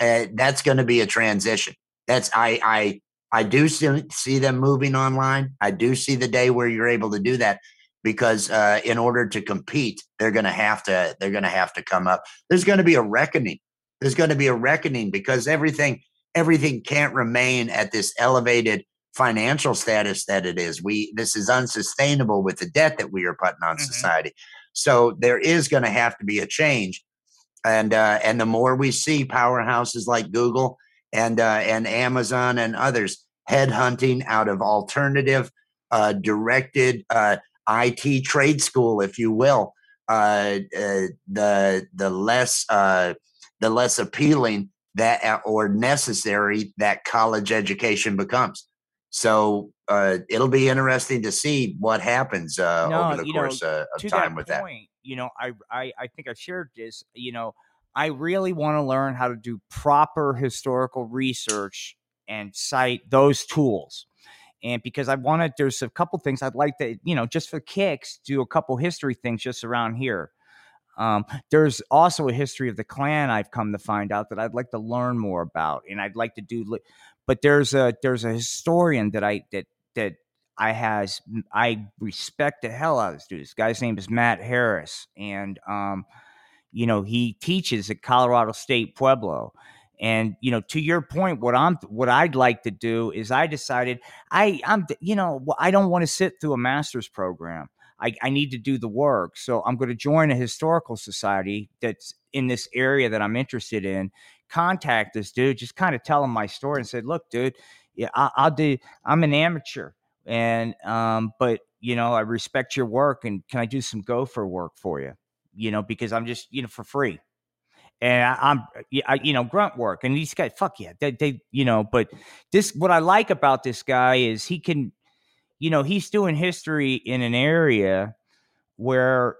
Speaker 1: uh, that's going to be a transition. That's I I I do see, see them moving online. I do see the day where you're able to do that because uh, in order to compete, they're going to have to they're going to have to come up. There's going to be a reckoning. There's going to be a reckoning because everything everything can't remain at this elevated financial status that it is. We this is unsustainable with the debt that we are putting on
Speaker 2: Mhm.
Speaker 1: society. So there is going to have to be a change, and uh, and the more we see powerhouses like Google and uh, and Amazon and others headhunting out of alternative uh, directed uh, IT trade school, if you will, uh, uh, the the less uh, the less appealing that or necessary that college education becomes. So uh, it'll be interesting to see what happens uh,
Speaker 2: No,
Speaker 1: over the
Speaker 2: know,
Speaker 1: course uh, of time
Speaker 2: that
Speaker 1: with that.
Speaker 2: you know, I, I I think I've shared this. You know, I really want to learn how to do proper historical research and cite those tools. And because I wanted, there's a couple things I'd like to, you know, just for kicks, do a couple history things just around here. Um, there's also a history of the Klan I've come to find out that I'd like to learn more about, and I'd like to do. But there's a there's a historian that I that that I has I respect the hell out of this dude. This guy's name is Matt Harris, and um, you know he teaches at Colorado State Pueblo. And you know, to your point, what I'm what I'd like to do is I decided I I'm you know I don't want to sit through a master's program. I, I need to do the work, so I'm going to join a historical society that's in this area that I'm interested in. Contact this dude, just kind of tell him my story and said, "Look, dude, yeah, I, I'll do. I'm an amateur, and um, but you know, I respect your work, and can I do some gopher work for you? You know, because I'm just you know for free, and I, I'm uh, yeah, I, you know grunt work, and these guys, fuck yeah, they, they you know. But this, what I like about this guy is he can, you know, he's doing history in an area where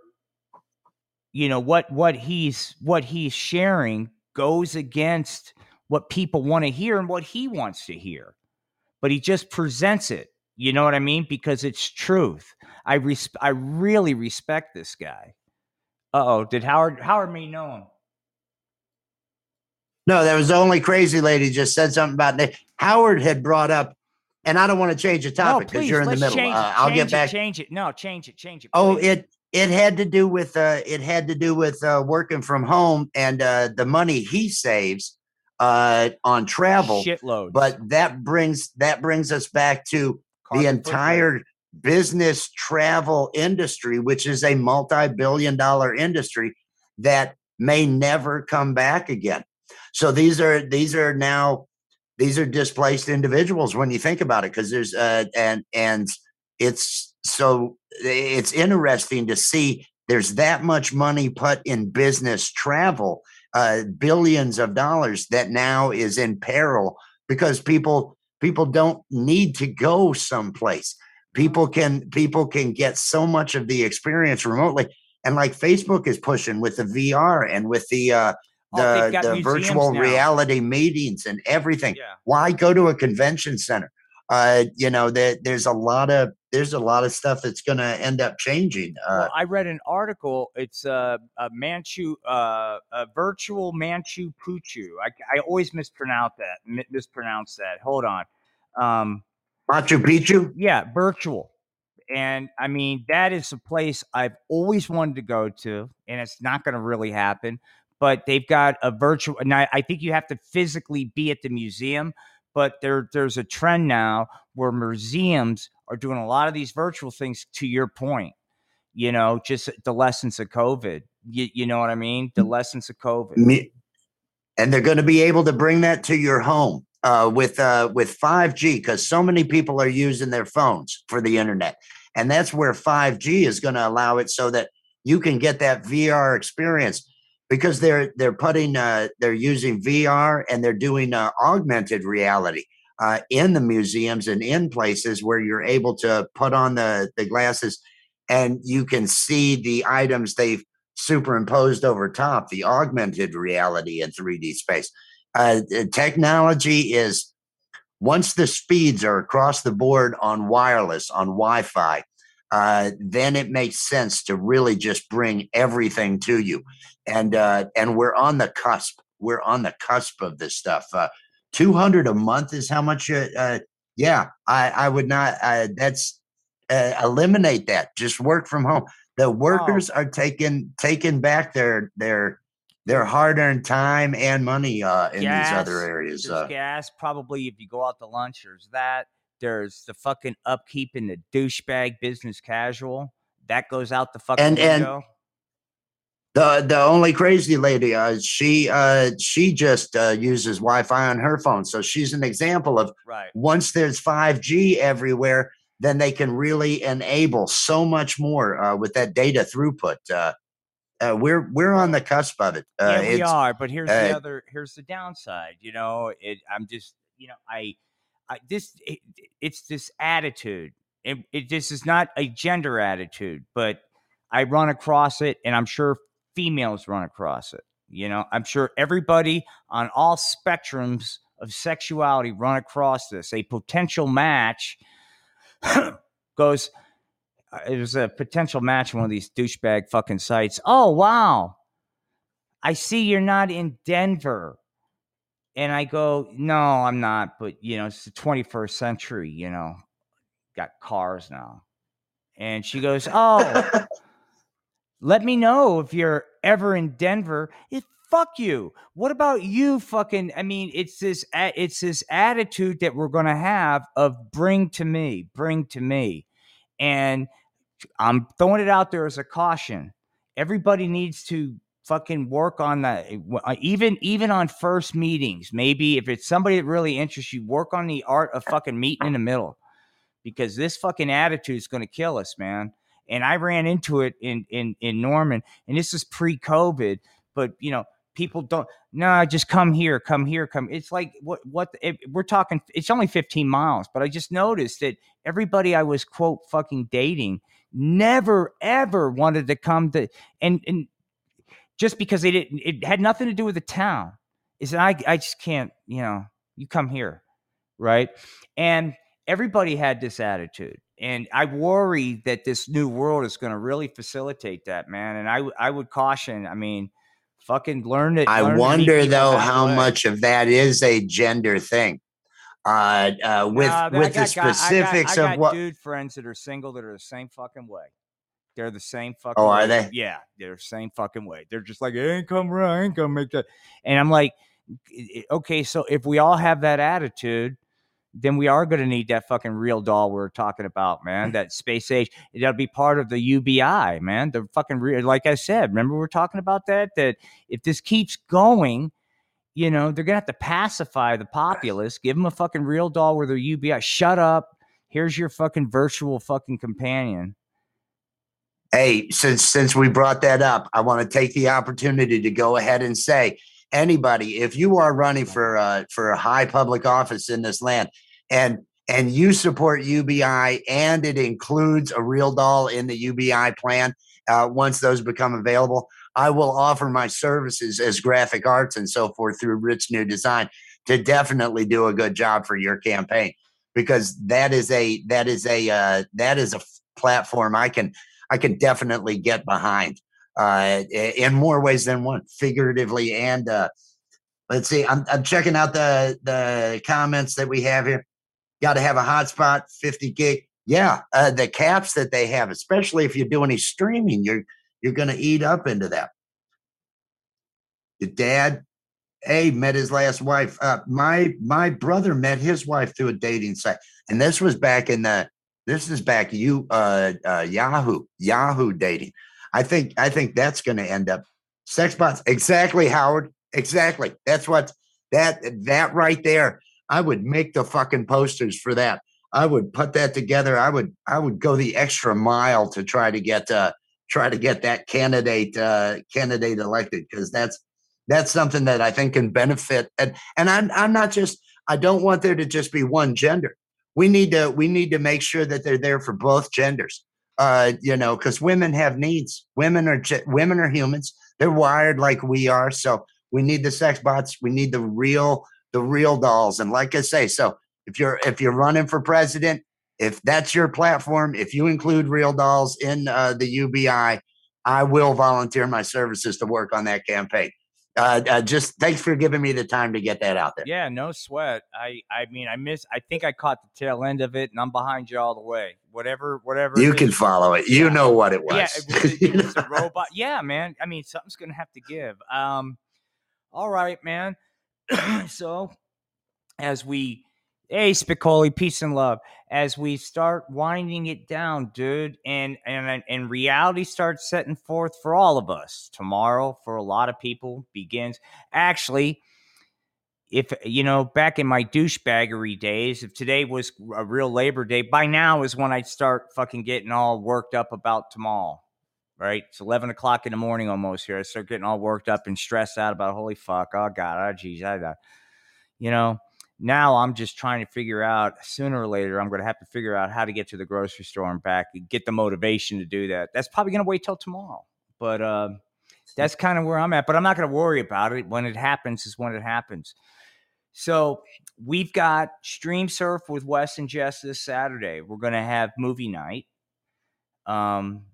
Speaker 2: you know what what he's what he's sharing goes against what people want to hear and what he wants to hear but he just presents it you know what i mean because it's truth i res- i really respect this guy uh-oh did howard howard may know him
Speaker 1: No, that was the only crazy lady just said something about that. Howard had brought up, and I don't want to change the topic because
Speaker 2: please,
Speaker 1: you're in the middle.
Speaker 2: change it,
Speaker 1: Uh, I'll
Speaker 2: change
Speaker 1: get
Speaker 2: it,
Speaker 1: back.
Speaker 2: change it no change it change it
Speaker 1: Oh, it it had to do with uh, it had to do with uh, working from home and uh, the money he saves uh, on travel.
Speaker 2: shitloads
Speaker 1: But that brings that brings us back to the
Speaker 2: entire footprint.
Speaker 1: Business travel industry, which is a multi-billion dollar industry that may never come back again. So these are these are now these are displaced individuals when you think about it, because there's uh, and and it's so it's interesting to see there's that much money put in business travel, uh, billions of dollars that now is in peril because people people don't need to go someplace people can people can get so much of the experience remotely and like facebook is pushing with the vr and with the uh
Speaker 2: Oh,
Speaker 1: the,
Speaker 2: got
Speaker 1: the virtual
Speaker 2: now.
Speaker 1: reality meetings and everything
Speaker 2: yeah
Speaker 1: why go to a convention center uh, you know, that there's a lot of there's a lot of stuff that's going to end up changing. Uh,
Speaker 2: Well, I read an article. It's uh, a Manchu, uh, a virtual Manchu Puchu. I, I always mispronounce that. Mispronounce that. Hold on. Um,
Speaker 1: Machu Picchu.
Speaker 2: yeah, virtual. And I mean, that is a place I've always wanted to go to, and it's not going to really happen. But they've got a virtual, and I, I think you have to physically be at the museum. But there, there's a trend now where museums are doing a lot of these virtual things. To your point, you know, just the lessons of COVID. You, you know what I mean? The lessons of COVID.
Speaker 1: Me- and they're going to be able to bring that to your home uh, with uh, with 5G because so many people are using their phones for the internet, and that's where 5G is going to allow it so that you can get that VR experience because they're they're putting uh, they're using VR and they're doing uh, augmented reality uh, in the museums and in places where you're able to put on the the glasses and you can see the items they've superimposed over top the augmented reality in 3D space. Uh, technology is once the speeds are across the board on wireless, on Wi Fi, uh, then it makes sense to really just bring everything to you. And, uh, and we're on the cusp. We're on the cusp of this stuff. Uh, 200 a month is how much, uh, uh, yeah, I, I would not, uh, that's, uh, eliminate that. Just work from home. The workers are taking taking back their their their hard earned time and money uh, in these other areas.
Speaker 2: There's
Speaker 1: Uh,
Speaker 2: gas. Probably if you go out to lunch, there's that. There's the fucking upkeep in the douchebag business casual. That goes out the fucking
Speaker 1: And- and-
Speaker 2: window.
Speaker 1: the the only crazy lady, uh, she uh, she just uh, uses Wi Fi on her phone, so she's an example of
Speaker 2: right.
Speaker 1: once there's 5G everywhere, then they can really enable so much more uh, with that data throughput. Uh, uh, we're we're on the cusp of it. Uh,
Speaker 2: yeah, we are. But here's the
Speaker 1: uh,
Speaker 2: other. Here's the downside. You know, it. I'm just. You know, I. I this. It, it's this attitude. It, it. This is not a gender attitude, but I run across it, and I'm sure females run across it. You know, I'm sure everybody on all spectrums of sexuality run across this. A potential match <clears throat> goes. It was a potential match on one of these douchebag fucking sites. Oh wow, I see you're not in Denver. And I go, no, I'm not. But, you know, it's the 21st century, you know, got cars now. And she goes, oh, <laughs> let me know if you're ever in Denver. It, fuck you. What about you fucking, I mean, it's this, it's this attitude that we're going to have of bring to me, bring to me. And I'm throwing it out there as a caution. Everybody needs to fucking work on that uh, even even on first meetings maybe if it's somebody that really interests you work on the art of fucking meeting in the middle because this fucking attitude is going to kill us man and i ran into it in in in norman and this is pre-covid but you know people don't no just come here come here come it's like what what it, we're talking it's only 15 miles but i just noticed that everybody i was quote fucking dating never ever wanted to come to and and just because they didn't it had nothing to do with the town. Is that I, I just can't you know you come here right? And everybody had this attitude and i worry that this new world is going to really facilitate that man and I I would caution i mean fucking learn it
Speaker 1: I
Speaker 2: learn
Speaker 1: wonder though how much of that is a gender thing. Uh, uh, with with the
Speaker 2: guy- I got-
Speaker 1: specifics
Speaker 2: I got,
Speaker 1: of what
Speaker 2: dude friends that are single that are the same fucking way. They're the same fucking.
Speaker 1: Oh, are they?
Speaker 2: Yeah, they're the same fucking way. They're just like, I ain't come around, I ain't gonna make that. And I'm like, "I- I- okay, so if we all have that attitude, then we are gonna need that fucking real doll we're talking about, man. <laughs> That space age. That'll be part of the UBI, man. The fucking real. Like I said, remember we're talking about that. That if this keeps going you know, they're gonna have to pacify the populace, give them a fucking real doll with their UBI. Shut up. Here's your fucking virtual fucking companion.
Speaker 1: Hey, since since we brought that up, I want to take the opportunity to go ahead and say, anybody, if you are running for uh, for a high public office in this land, and and you support UBI, and it includes a real doll in the UBI plan, uh, once those become available, I will offer my services as graphic arts and so forth through Rich New Design to definitely do a good job for your campaign. because that is a that is a uh, that is a platform I can I can definitely get behind uh, in more ways than one, figuratively and uh, let's see. I'm I'm checking out the the comments that we have here. Got to have a hotspot, 50 gig. Yeah, uh, the caps that they have, especially if you do any streaming, you're you're going to eat up into that. Your dad, A met his last wife. Uh, my my brother met his wife through a dating site, and this was back in the. This is back you uh, uh Yahoo Yahoo dating. I think I think that's going to end up sex bots. Exactly, Howard. Exactly. That's what that that right there. I would make the fucking posters for that. I would put that together. I would I would go the extra mile to try to get uh try to get that candidate uh candidate elected because that's that's something that I think can benefit and and I'm I'm not just I don't want there to just be one gender. We need to we need to make sure that they're there for both genders. Uh, you know, because women have needs. Women are women are humans. They're wired like we are. So we need the sex bots. We need the real the real dolls. And like I say, so if you're if you're running for president, if that's your platform, if you include real dolls in uh, the UBI, I will volunteer my services to work on that campaign. Uh, uh, just thanks for giving me the time to get that out there.
Speaker 2: Yeah, no sweat. I I mean, I miss. I think I caught the tail end of it, and I'm behind you all the way. Whatever, whatever.
Speaker 1: You can follow it. You
Speaker 2: Yeah.
Speaker 1: know what it was. <laughs>
Speaker 2: Yeah, it was, a, it was a robot. Yeah, man. I mean, something's gonna have to give. Um, all right, man. <clears throat> so, as we, hey, Spicoli, peace and love. As we start winding it down, dude, and and and reality starts setting forth for all of us tomorrow. For a lot of people, begins actually if you know back in my douchebaggery days if today was a real labor day by now is when i'd start fucking getting all worked up about tomorrow right it's 11 o'clock in the morning almost here i start getting all worked up and stressed out about holy fuck oh god oh geez I, you know now i'm just trying to figure out sooner or later i'm going to have to figure out how to get to the grocery store and back and get the motivation to do that that's probably going to wait till tomorrow but uh, that's kind of where i'm at but i'm not going to worry about it when it happens is when it happens so we've got Stream Surf with Wes and Jess this Saturday. We're going to have movie night. Um,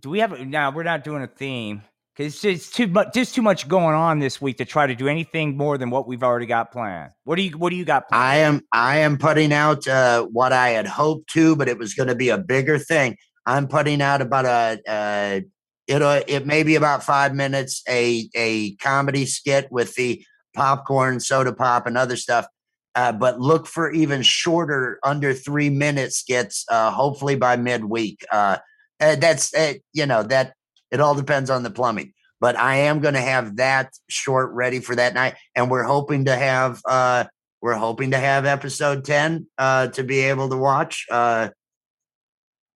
Speaker 2: do we have now? We're not doing a theme because it's too much. Just too much going on this week to try to do anything more than what we've already got planned. What do you What do you got? Planned?
Speaker 1: I am I am putting out uh, what I had hoped to, but it was going to be a bigger thing. I'm putting out about a uh, it'll it may be about five minutes a a comedy skit with the popcorn, soda pop, and other stuff. Uh, but look for even shorter, under three minute skits. Uh, hopefully by midweek. Uh, uh, that's uh, you know that it all depends on the plumbing. But I am going to have that short ready for that night, and we're hoping to have uh, we're hoping to have episode 10 uh, to be able to watch uh,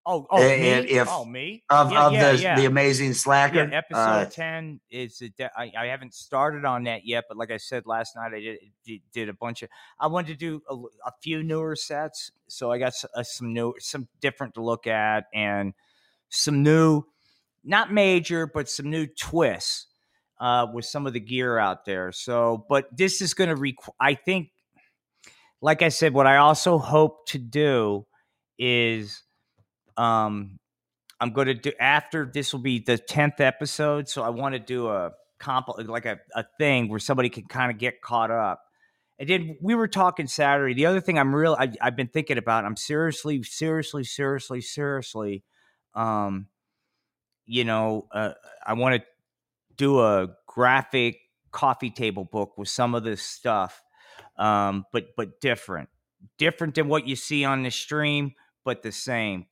Speaker 2: oh, oh,
Speaker 1: i-
Speaker 2: me?
Speaker 1: if- if-
Speaker 2: oh, me
Speaker 1: of,
Speaker 2: Yeah,
Speaker 1: of
Speaker 2: yeah,
Speaker 1: the,
Speaker 2: yeah.
Speaker 1: the amazing slacker.
Speaker 2: Yeah, episode
Speaker 1: Uh,
Speaker 2: 10 is a de- I, I haven't started on that yet, but like I said last night, I did did, did a bunch of. I wanted to do a few newer sets, so I got s- uh, some new, some different to look at, and some new, not major, but some new twists uh, with some of the gear out there. So, but this is going to require. I think, like I said, what I also hope to do is um I'm going to do after this will be the 10th episode. So I want to do a comp like a, a thing where somebody can kind of get caught up. And then we were talking Saturday. The other thing I'm real I, I've been thinking about, I'm seriously, seriously, seriously, seriously, um, you know, uh, I want to do a graphic coffee table book with some of this stuff, um, but but different, different than what you see on the stream, but the same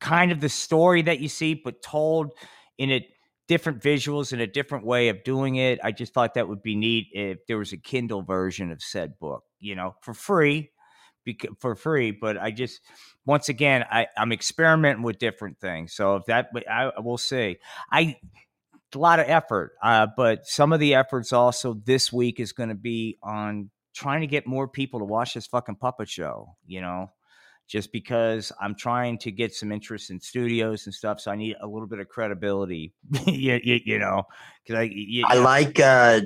Speaker 2: kind of the story that you see, but told in a different visuals and a different way of doing it. I just thought that would be neat if there was a Kindle version of said book, you know, for free, for free. But I just, once again, I, I'm experimenting with different things. So if that, but I will see. I, a lot of effort, uh, but some of the efforts also this week is going to be on trying to get more people to watch this fucking puppet show. You know, just because I'm trying to get some interest in studios and stuff. So I need a little bit of credibility, <laughs> you, you, you know, because I, you,
Speaker 1: I like uh,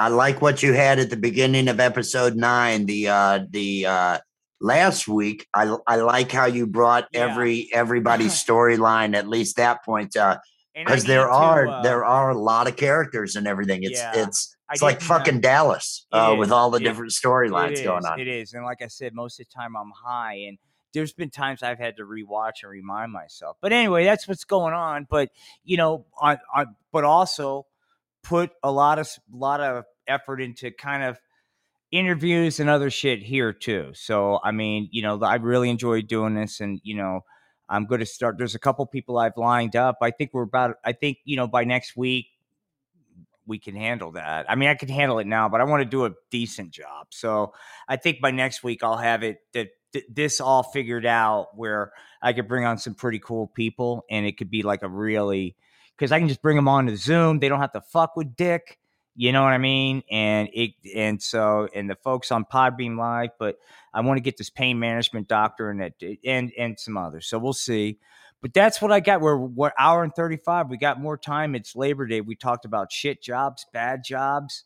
Speaker 1: I like what you had at the beginning of episode nine. The uh, the uh, last week. I I like how you brought
Speaker 2: Yeah.
Speaker 1: every everybody's <laughs> storyline at least that point uh because there
Speaker 2: need to,
Speaker 1: are
Speaker 2: uh,
Speaker 1: there are a lot of characters and everything. It's
Speaker 2: Yeah.
Speaker 1: it's it's like
Speaker 2: uh,
Speaker 1: fucking Dallas uh, with all the
Speaker 2: It-
Speaker 1: different storylines going on.
Speaker 2: It is, and like I said, most of the time I'm high, and there's been times I've had to rewatch and remind myself. But anyway, that's what's going on. But you know, on, on but also put a lot of s- lot of effort into kind of interviews and other shit here too. So I mean, you know, I really enjoy doing this, and you know. I'm going to start. There's a couple people I've lined up. I think we're about. I think you know by next week we can handle that. I mean, I can handle it now, but I want to do a decent job. So I think by next week I'll have it that th- this all figured out where I could bring on some pretty cool people, and it could be like a really because I can just bring them on to Zoom. They don't have to fuck with Dick. You know what I mean? And it and so and the folks on Podbean Live, but I want to get this pain management doctor and that and and some others. So we'll see. But that's what I got. We're what hour and thirty five. We got more time. It's Labor Day. We talked about shit jobs, bad jobs.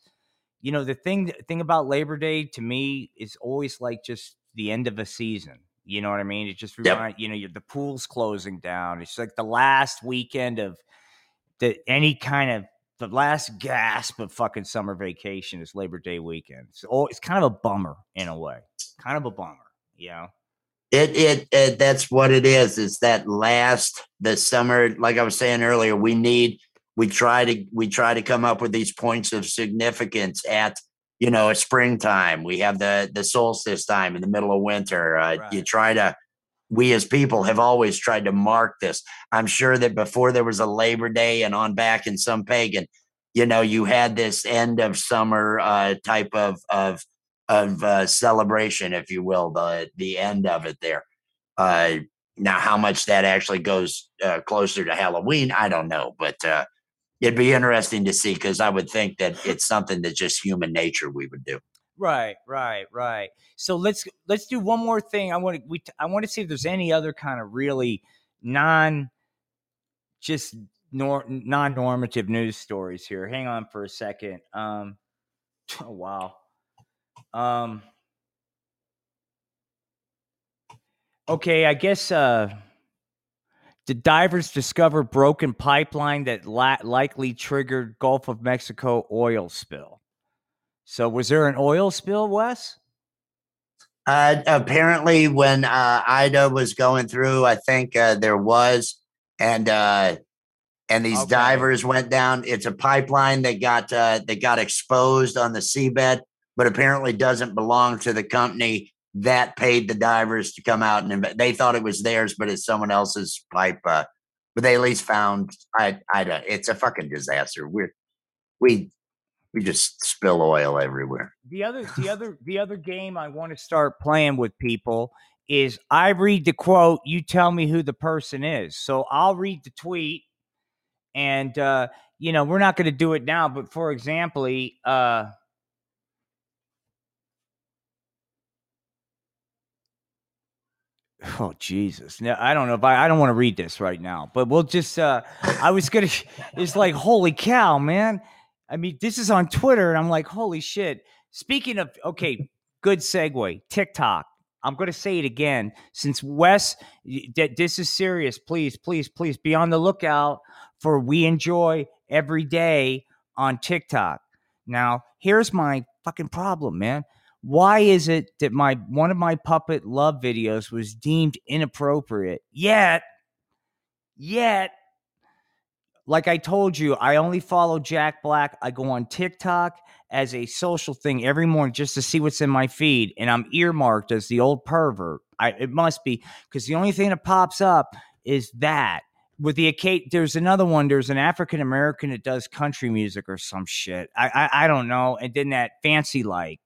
Speaker 2: You know the thing thing about Labor Day to me is always like just the end of a season. You know what I mean? It just
Speaker 1: Yep.
Speaker 2: remind you know you're, the pool's closing down. It's like the last weekend of the any kind of the last gasp of fucking summer vacation is Labor Day weekend. So oh, it's kind of a bummer in a way. Kind of a bummer, you know.
Speaker 1: It, it it that's what it is. It's that last the summer. Like I was saying earlier, we need we try to we try to come up with these points of significance at you know a springtime. We have the the solstice time in the middle of winter. Uh, You try to. We as people have always tried to mark this. I'm sure that before there was a Labor Day and on back in some pagan, you know, you had this end of summer uh, type of of of uh, celebration, if you will, the the end of it there. Uh, now, how much that actually goes uh, closer to Halloween, I don't know, but uh, it'd be interesting to see because I would think that it's something that's just human nature we would do.
Speaker 2: Right, right, right. So let's let's do one more thing. I want to we I want to see if there's any other kind of really non just nor non-normative news stories here. Hang on for a second. Um <laughs> oh wow. Um Okay, I guess uh the divers discover broken pipeline that la- likely triggered Gulf of Mexico oil spill. So was there an oil spill, Wes?
Speaker 1: Uh, apparently, when uh, Ida was going through, I think uh, there was, and uh, and these
Speaker 2: Okay.
Speaker 1: divers went down. It's a pipeline that got uh, that got exposed on the seabed, but apparently doesn't belong to the company that paid the divers to come out and they thought it was theirs, but it's someone else's pipe. Uh, but they at least found I I. It's a fucking disaster. We're we we just spill oil everywhere.
Speaker 2: The other the other the other game I want to start playing with people is I read the quote, you tell me who the person is. So I'll read the tweet and uh you know, we're not going to do it now, but for example, uh Oh Jesus! No, I don't know if I, I don't want to read this right now, but we'll just. uh I was gonna. It's like holy cow, man! I mean, this is on Twitter, and I'm like, holy shit. Speaking of, okay, good segue. TikTok. I'm gonna say it again, since Wes, that this is serious. Please, please, please be on the lookout for we enjoy every day on TikTok. Now, here's my fucking problem, man why is it that my one of my puppet love videos was deemed inappropriate yet yet like i told you i only follow jack black. I go on tiktok as a social thing every morning just to see what's in my feed and i'm earmarked as the old pervert. I it must be because the only thing that pops up is that. With the there's another one there's an african american that does country music or some shit. I, I i don't know and then that fancy like.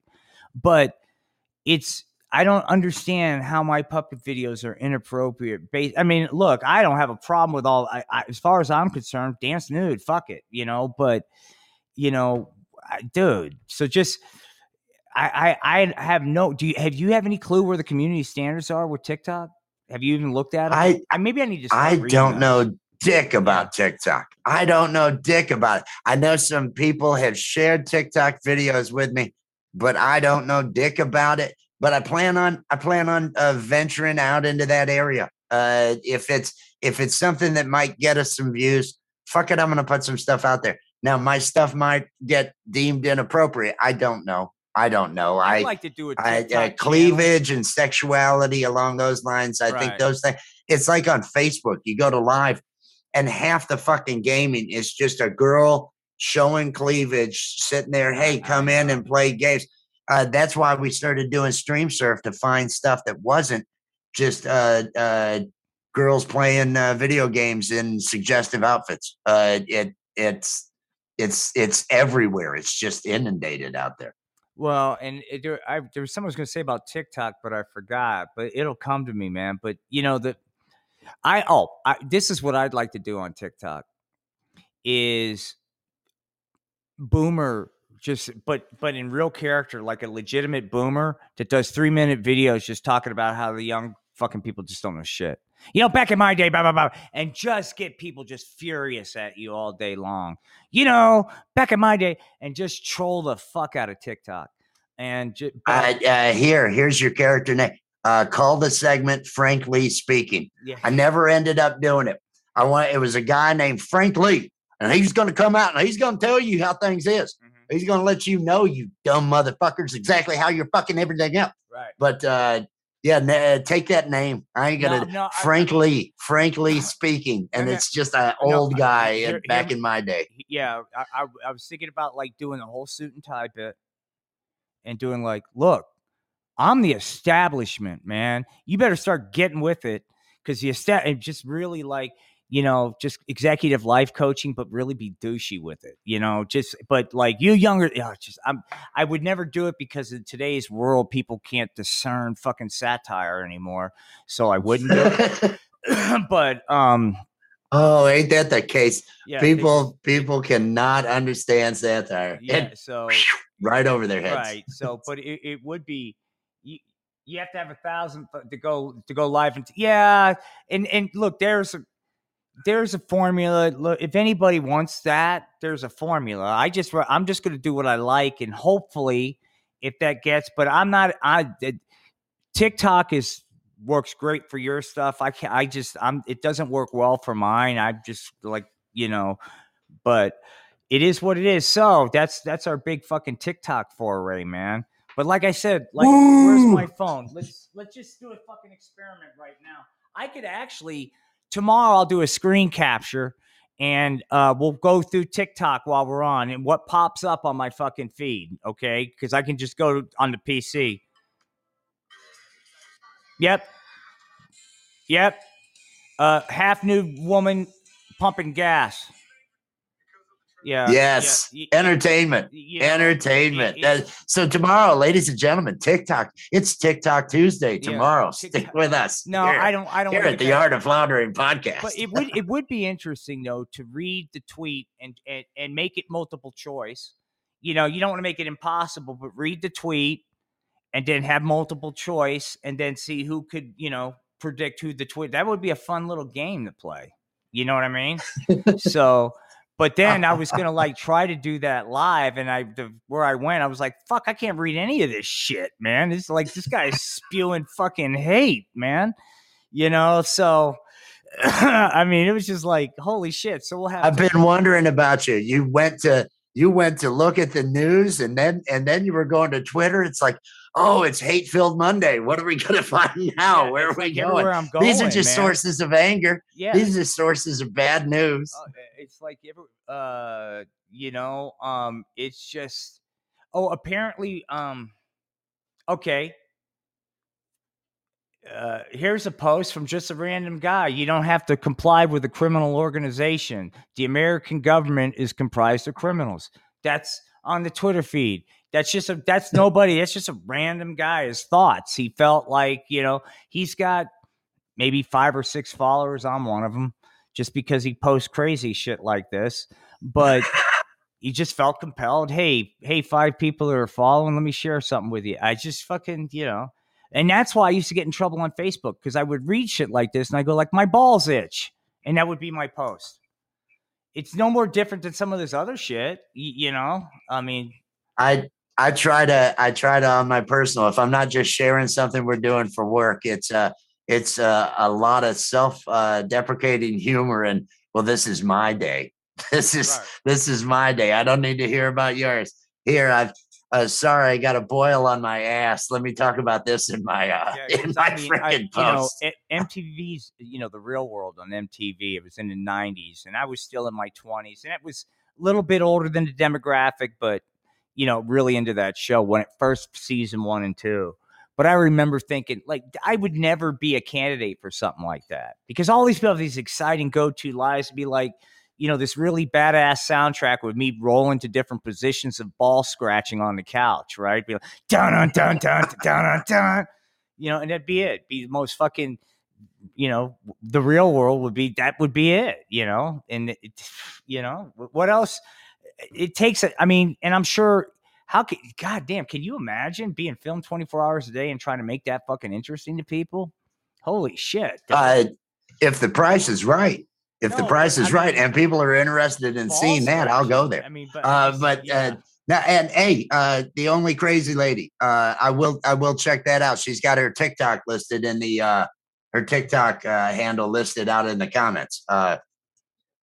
Speaker 2: But it's I don't understand how my puppet videos are inappropriate. Based, I mean, look, I don't have a problem with all. I, I, as far as I'm concerned, dance nude, fuck it, you know. But you know, I, dude, so just I, I I have no. Do you have you have any clue where the community standards are with TikTok? Have you even looked at it?
Speaker 1: I-
Speaker 2: I maybe I need to.
Speaker 1: I don't know dick about TikTok. I don't know dick about it. I know some people have shared TikTok videos with me, but I don't know dick about it. But I plan on I plan on uh, venturing out into that area. Uh, if it's if it's something that might get us some views, fuck it, I'm gonna put some stuff out there. Now my stuff might get deemed inappropriate. I don't know. I don't know. I
Speaker 2: I'd like to do it.
Speaker 1: I, uh,
Speaker 2: channel.
Speaker 1: cleavage and sexuality along those lines. I think those things. It's like on Facebook. You go to live, and half the fucking gaming is just a girl showing cleavage, sitting there. Hey, come in and play games. Uh, that's why we started doing stream surf to find stuff that wasn't just uh, uh, girls playing uh, video games in suggestive outfits. Uh, it it's it's it's everywhere. It's just inundated out there.
Speaker 2: Well, and it, there, I, there was something I was going to say about TikTok, but I forgot. But it'll come to me, man. But you know the, I oh, I, this is what I'd like to do on TikTok, is boomer just but but in real character, like a legitimate boomer that does three minute videos just talking about how the young fucking people just don't know shit. You know, back in my day, blah blah blah, and just get people just furious at you all day long. You know, back in my day, and just troll the fuck out of TikTok. And ju-
Speaker 1: Uh, uh, here, here's your character name. Uh, call the segment Frank Lee speaking.
Speaker 2: yeah,
Speaker 1: I never ended up doing it. I want it was a guy named Frank Lee, and he's going to come out and he's going to tell you how things is.
Speaker 2: Mhm.
Speaker 1: He's going to let you know, you dumb motherfuckers, exactly how you're fucking everything up.
Speaker 2: right.
Speaker 1: But uh, yeah, uh, take that name. I ain't gonna.
Speaker 2: No, no, I-
Speaker 1: Frank Lee, Frank Lee speaking, and
Speaker 2: no,
Speaker 1: it's just an old guy
Speaker 2: here-
Speaker 1: uh,
Speaker 2: here-
Speaker 1: back in my day.
Speaker 2: yeah, I, I, I was thinking about like doing a whole suit and tie bit and doing like, look, I'm the establishment, man. You better start getting with it because the esta- and just really like, you know, just executive life coaching, but really be douchey with it, you know, just, but like you younger, yeah, just, I'm, I would never do it because in today's world, people can't discern fucking satire anymore. So I wouldn't do it. <laughs> <clears throat> but, um,
Speaker 1: oh, ain't that the case?
Speaker 2: yeah, they-
Speaker 1: people, people cannot understand satire. <laughs>
Speaker 2: yeah,
Speaker 1: It-
Speaker 2: so.
Speaker 1: right over their heads.
Speaker 2: right so but it, it would be you, you have to have a thousand to go to go live and yeah and and look there's a there's a formula look if anybody wants that there's a formula i just i'm just going to do what i like and hopefully if that gets but i'm not i tiktok is works great for your stuff i can't. i just i'm it doesn't work well for mine i just like you know but it is what it is. So that's that's our big fucking TikTok foray, man. But like I said, like where's my phone? Let's let's just do a fucking experiment right now. I could actually tomorrow I'll do a screen capture and uh, we'll go through TikTok while we're on and what pops up on my fucking feed, okay? Because I can just go on the PC. Yep. Yep. Uh, half nude woman pumping gas. Yeah.
Speaker 1: yes,
Speaker 2: yeah,
Speaker 1: entertainment,
Speaker 2: know,
Speaker 1: entertainment. Uh, so tomorrow, ladies and gentlemen, TikTok. It's TikTok Tuesday
Speaker 2: Yeah,
Speaker 1: tomorrow.
Speaker 2: TikTok.
Speaker 1: Stick with us.
Speaker 2: No,
Speaker 1: here,
Speaker 2: I don't. I don't.
Speaker 1: here at the
Speaker 2: that-
Speaker 1: Art of Floundering podcast.
Speaker 2: But it would it would be interesting though to read the tweet and and, and make it multiple choice. You know, you don't want to make it impossible, but read the tweet and then have multiple choice and then see who could you know predict who the tweet. That would be a fun little game to play. You know what I mean? <laughs> so. But then I was gonna like <laughs> try to do that live, and I the, where I went, I was like, "Fuck, I can't read any of this shit, man." It's like this guy's spewing fucking hate, man. You know, so <clears throat> I mean, it was just like, holy shit. So we'll have.
Speaker 1: I've
Speaker 2: to-
Speaker 1: been wondering about you. You went to you went to look at the news, and then and then you were going to Twitter. It's like, oh, it's hate filled Monday. What are we going <laughs> to find now?
Speaker 2: Yeah,
Speaker 1: Where are we
Speaker 2: like
Speaker 1: going?
Speaker 2: Going.
Speaker 1: These are just
Speaker 2: man.
Speaker 1: sources of anger.
Speaker 2: Yeah.
Speaker 1: These are sources of bad news.
Speaker 2: uh, it's like uh, you know, um, it's just. Oh, apparently, um, okay. Uh, here's a post from just a random guy. You don't have to comply with a criminal organization. The American government is comprised of criminals. That's on the Twitter feed. That's just a that's nobody. That's just a random guy. His thoughts. He felt like you know he's got maybe five or six followers. I'm one of them, just because he posts crazy shit like this. But he just felt compelled. Hey, hey, five people are following. Let me share something with you. I just fucking you know. And that's why I used to get in trouble on Facebook because I would read shit like this and I go like my balls itch, and that would be my post. It's no more different than some of this other shit, you know. I mean,
Speaker 1: I I try to I try to on my personal. If I'm not just sharing something we're doing for work, it's uh it's uh, a lot of self uh, deprecating humor and well, this is my day. <laughs> This is
Speaker 2: Right.
Speaker 1: this is my day. I don't need to hear about yours. Here, I've uh, sorry, I got a boil on my ass. Let me talk about this in my uh,
Speaker 2: Yeah, <laughs>
Speaker 1: in my
Speaker 2: I mean, I,
Speaker 1: freaking
Speaker 2: you know,
Speaker 1: post.
Speaker 2: MTV's, you know, the real world on MTV. It was in the '90s, and I was still in my 20s, and it was a little bit older than the demographic, but you know, really into that show when it first season one and two. But I remember thinking, like, I would never be a candidate for something like that because all these people have these exciting lives to be like, you know, this really badass soundtrack with me rolling to different positions of ball scratching on the couch, right? Be like, dun dun dun dun dun dun dun, you know, and that'd be it. Be the most fucking, you know, the real world would be that would be it, you know, and it, you know, what else? It takes, I mean, and I'm sure. How can God damn? Can you imagine being filmed 24 hours a day and trying to make that fucking interesting to people? Holy shit!
Speaker 1: Uh, if the price is right, if the
Speaker 2: No,
Speaker 1: price
Speaker 2: I
Speaker 1: is right, and people are interested in seeing that, I'll go there.
Speaker 2: I mean, but
Speaker 1: Uh, but
Speaker 2: yeah.
Speaker 1: uh, now, and hey, uh, the only crazy lady, uh, I will, I will check that out. She's got her TikTok listed in the, uh, her TikTok uh, handle listed out in the comments.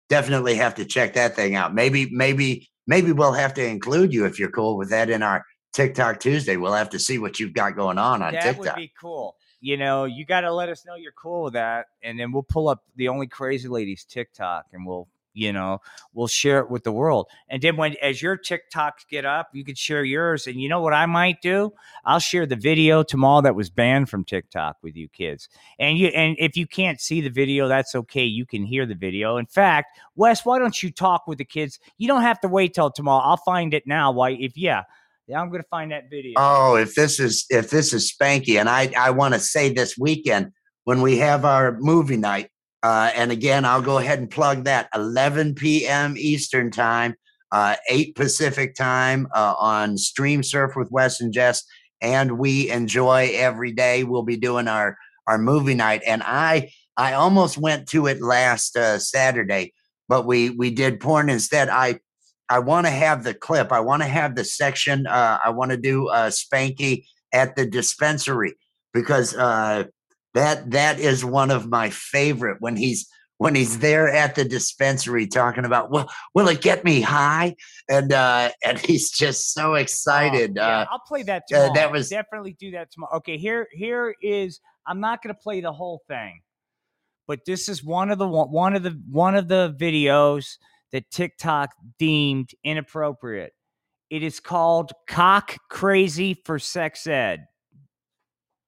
Speaker 1: Definitely have to check that thing out. Maybe, maybe, maybe we'll have to include you if you're cool with that in our TikTok Tuesday. We'll have to see what you've got going on on
Speaker 2: that
Speaker 1: TikTok.
Speaker 2: would be cool. You know, you got to let us know you're cool with that, and then we'll pull up the only crazy ladies TikTok, and we'll, you know, we'll share it with the world. And then when as your TikToks get up, you could share yours. And you know what I might do? I'll share the video tomorrow that was banned from TikTok with you kids. And you, and if you can't see the video, that's okay. You can hear the video. In fact, Wes, why don't you talk with the kids? You don't have to wait till tomorrow. I'll find it now. Why? If yeah, yeah, I'm gonna find that video.
Speaker 1: Oh, if this is if this is Spanky, and I I want to say this weekend when we have our movie night, uh, and again I'll go ahead and plug that 11 p.m. Eastern time, uh, 8 Pacific time uh, on Stream Surf with Wes and Jess, and we enjoy every day. We'll be doing our our movie night, and I I almost went to it last uh, Saturday, but we we did porn instead. I I want to have the clip. I want to have the section. Uh, I want to do uh, Spanky at the dispensary because uh, that that is one of my favorite when he's when he's there at the dispensary talking about well will it get me high and uh, <laughs> and he's just so excited.
Speaker 2: Oh, yeah,
Speaker 1: uh,
Speaker 2: I'll play that
Speaker 1: uh,
Speaker 2: tomorrow.
Speaker 1: that was-
Speaker 2: definitely do that tomorrow. Okay, here here is. I'm not going to play the whole thing, but this is one of the one of the one of the videos that TikTok deemed inappropriate. It is called "Cock Crazy for Sex Ed."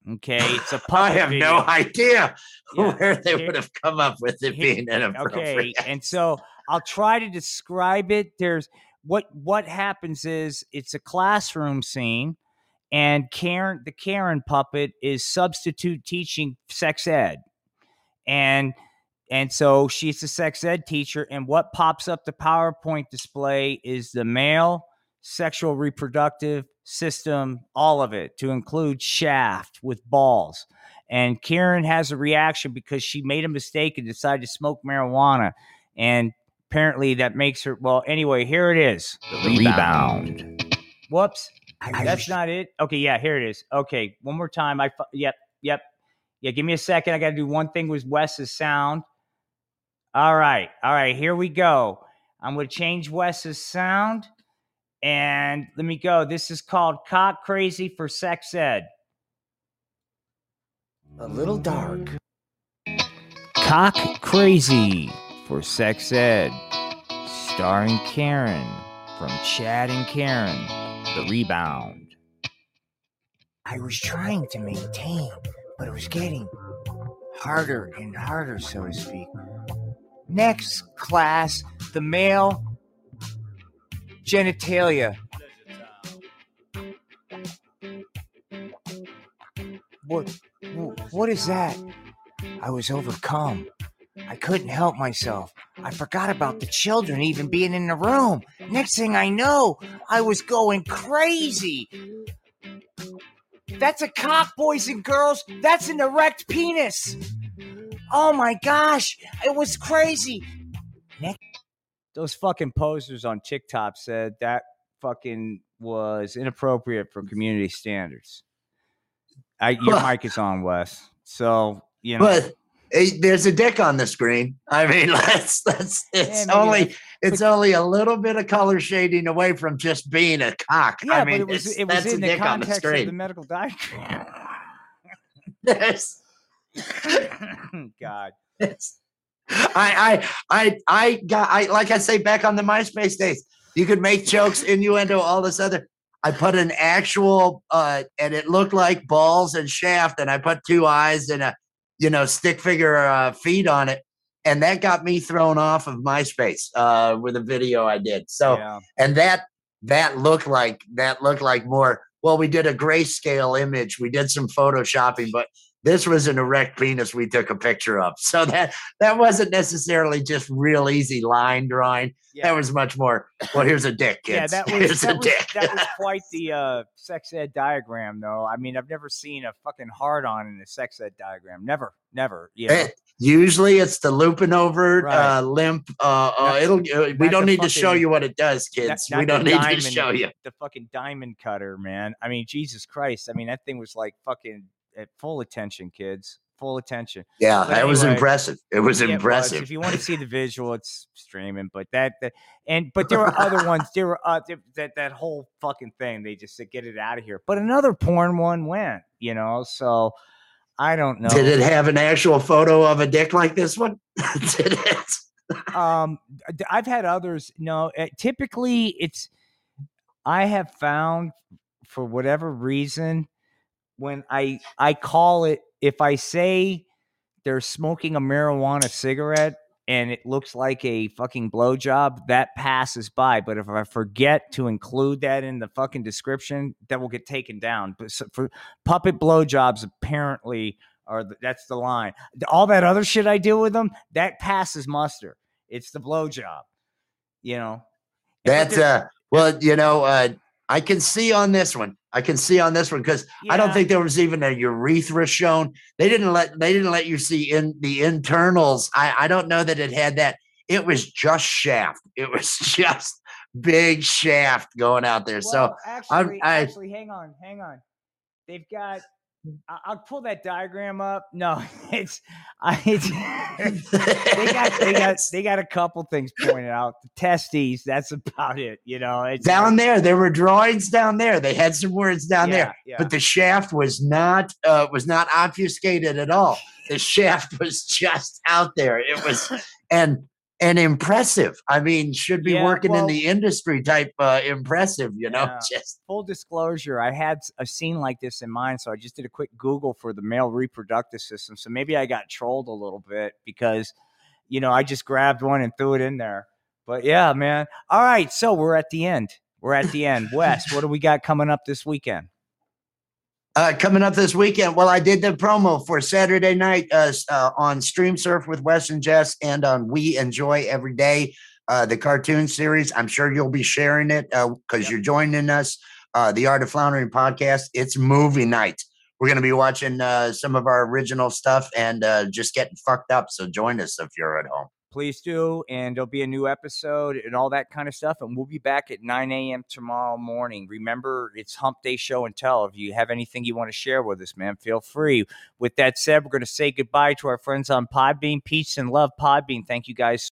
Speaker 2: Okay, it's a <laughs>
Speaker 1: I have
Speaker 2: video.
Speaker 1: no idea
Speaker 2: Yeah,
Speaker 1: where they would have come up with it being inappropriate.
Speaker 2: Okay, and so I'll try to describe it. There's what what happens is it's a classroom scene, and Karen, the Karen puppet, is substitute teaching sex ed, and and so she's a sex ed teacher. And what pops up the PowerPoint display is the male sexual reproductive system, all of it, to include shaft with balls. And Karen has a reaction because she made a mistake and decided to smoke marijuana. And apparently that makes her, well, anyway, here it is. The rebound. Whoops. That's not it. Okay, yeah, here it is. Okay, one more time. I, yep, yep. Yeah, give me a second. I got to do one thing with Wes's sound. All right, all right, here we go. I'm going to change Wes's sound. And let me go. This is called Cock Crazy for Sex Ed. A little dark. Cock Crazy for Sex Ed. Starring Karen from Chad and Karen. The Rebound. I was trying to maintain, but it was getting harder and harder, so to speak. Next class, the male genitalia. What, what is that? I was overcome. I couldn't help myself. I forgot about the children even being in the room. Next thing I know, I was going crazy. That's a cock, boys and girls. That's an erect penis. Oh my gosh, it was crazy. Next those fucking posers on TikTok said that fucking was inappropriate for community standards. I, your
Speaker 1: Well-
Speaker 2: mic is on, Wes. So you know,
Speaker 1: But eh, there's a dick on the screen. I mean, <laughs> let's let's it's
Speaker 2: maybe
Speaker 1: only
Speaker 2: that's-
Speaker 1: it's only a little bit of color shading away from just being a cock.
Speaker 2: yeah,
Speaker 1: I mean,
Speaker 2: but it was it was
Speaker 1: that's
Speaker 2: in the
Speaker 1: dick on the
Speaker 2: context of the medical diagram. <laughs>
Speaker 1: There's- <laughs>
Speaker 2: God,
Speaker 1: Yes. I, I, I, I got, I, like I say, back on the MySpace days, you could make jokes, innuendo, all this other. I put an actual, uh, and it looked like balls and shaft, and I put two eyes and a, you know, stick figure uh, feet on it, and that got me thrown off of MySpace uh, with a video I did. So,
Speaker 2: yeah.
Speaker 1: and that that looked like that looked like more. Well, we did a grayscale image, we did some photoshopping, but this was an erect penis we took a picture of. So that that wasn't necessarily just real easy line drawing.
Speaker 2: Yeah.
Speaker 1: That was much more. Well, here's a dick, kids.
Speaker 2: Yeah, that <laughs> was
Speaker 1: here's
Speaker 2: that
Speaker 1: a
Speaker 2: was,
Speaker 1: dick.
Speaker 2: that was <laughs> quite the uh, sex ed diagram, though. I mean, I've never seen a fucking hard on in a sex ed diagram. Never, never. You know?
Speaker 1: Eh, usually it's the looping over
Speaker 2: Right.
Speaker 1: uh, limp. Uh, uh,
Speaker 2: Not-
Speaker 1: it'll. Uh, we
Speaker 2: not
Speaker 1: don't need to show you what it does, kids.
Speaker 2: not
Speaker 1: we don't need
Speaker 2: diamond-
Speaker 1: to show you.
Speaker 2: the fucking diamond cutter, man. I mean, Jesus Christ. I mean, that thing was like fucking at full attention, kids. Full attention.
Speaker 1: Yeah, that was impressive. It was
Speaker 2: Yeah, it
Speaker 1: impressive.
Speaker 2: If you want to see the <laughs> visual, it's streaming. But that, that and but there were other ones. There were uh, that that whole fucking thing. They just said get it out of here. But another porn one went. You know, so I don't know.
Speaker 1: Did it have an actual photo of a dick like this one? <laughs> Did it?
Speaker 2: um i've had others no uh, typically it's i have found for whatever reason when i i call it if i say they're smoking a marijuana cigarette and it looks like a fucking blowjob that passes by but if i forget to include that in the fucking description that will get taken down but so for puppet blowjobs apparently are the, that's the line all that other shit i do with them that passes muster it's the blowjob, you know.
Speaker 1: That's uh well, you know, uh I can see on this one. I can see on this one because I don't think there was even a urethra shown. They didn't let they didn't let you see in the internals. I I don't know that it had that. It was just shaft. It was <laughs> just big shaft going out there. so
Speaker 2: Well, actually,
Speaker 1: I-
Speaker 2: actually, hang on, hang on. They've got. I'll pull that diagram up. No, <laughs> it's. I, it's <laughs> they got they got <laughs> they got a couple things pointed out. The testes. That's about it. You know, it's
Speaker 1: down there, there were drawings down there. They had some words down there.
Speaker 2: Yeah, yeah.
Speaker 1: but the shaft was not uh, was not obfuscated at all. The shaft was just out there. It was and and impressive. I mean, should be
Speaker 2: Yeah,
Speaker 1: working
Speaker 2: well-
Speaker 1: in the industry type uh, impressive. You know, <laughs>
Speaker 2: Yeah.
Speaker 1: just
Speaker 2: full disclosure, I had a scene like this in mind, so I just did a quick Google for the male reproductive system. So maybe I got trolled a little bit because, you know, I just grabbed one and threw it in there. But yeah, man. All right, so we're at the end. We're at the end. Wes, what do we got coming up this weekend?
Speaker 1: Uh, coming up this weekend. Well, I did the promo for Saturday night uh, uh, on Stream Surf with Wes and Jess, and on We Enjoy Every Day, uh, the cartoon series. I'm sure you'll be sharing it because you're joining us. Uh, the Art of Floundering podcast. It's movie night. We're going to be watching uh, some of our original stuff and uh, just getting fucked up. So join us if you're at home.
Speaker 2: Please do. And there'll be a new episode and all that kind of stuff. And we'll be back at 9 a.m. tomorrow morning. Remember, it's Hump Day Show and Tell. If you have anything you want to share with us, man, feel free. With that said, we're going to say goodbye to our friends on Podbean. Peace and love, Podbean. Thank you guys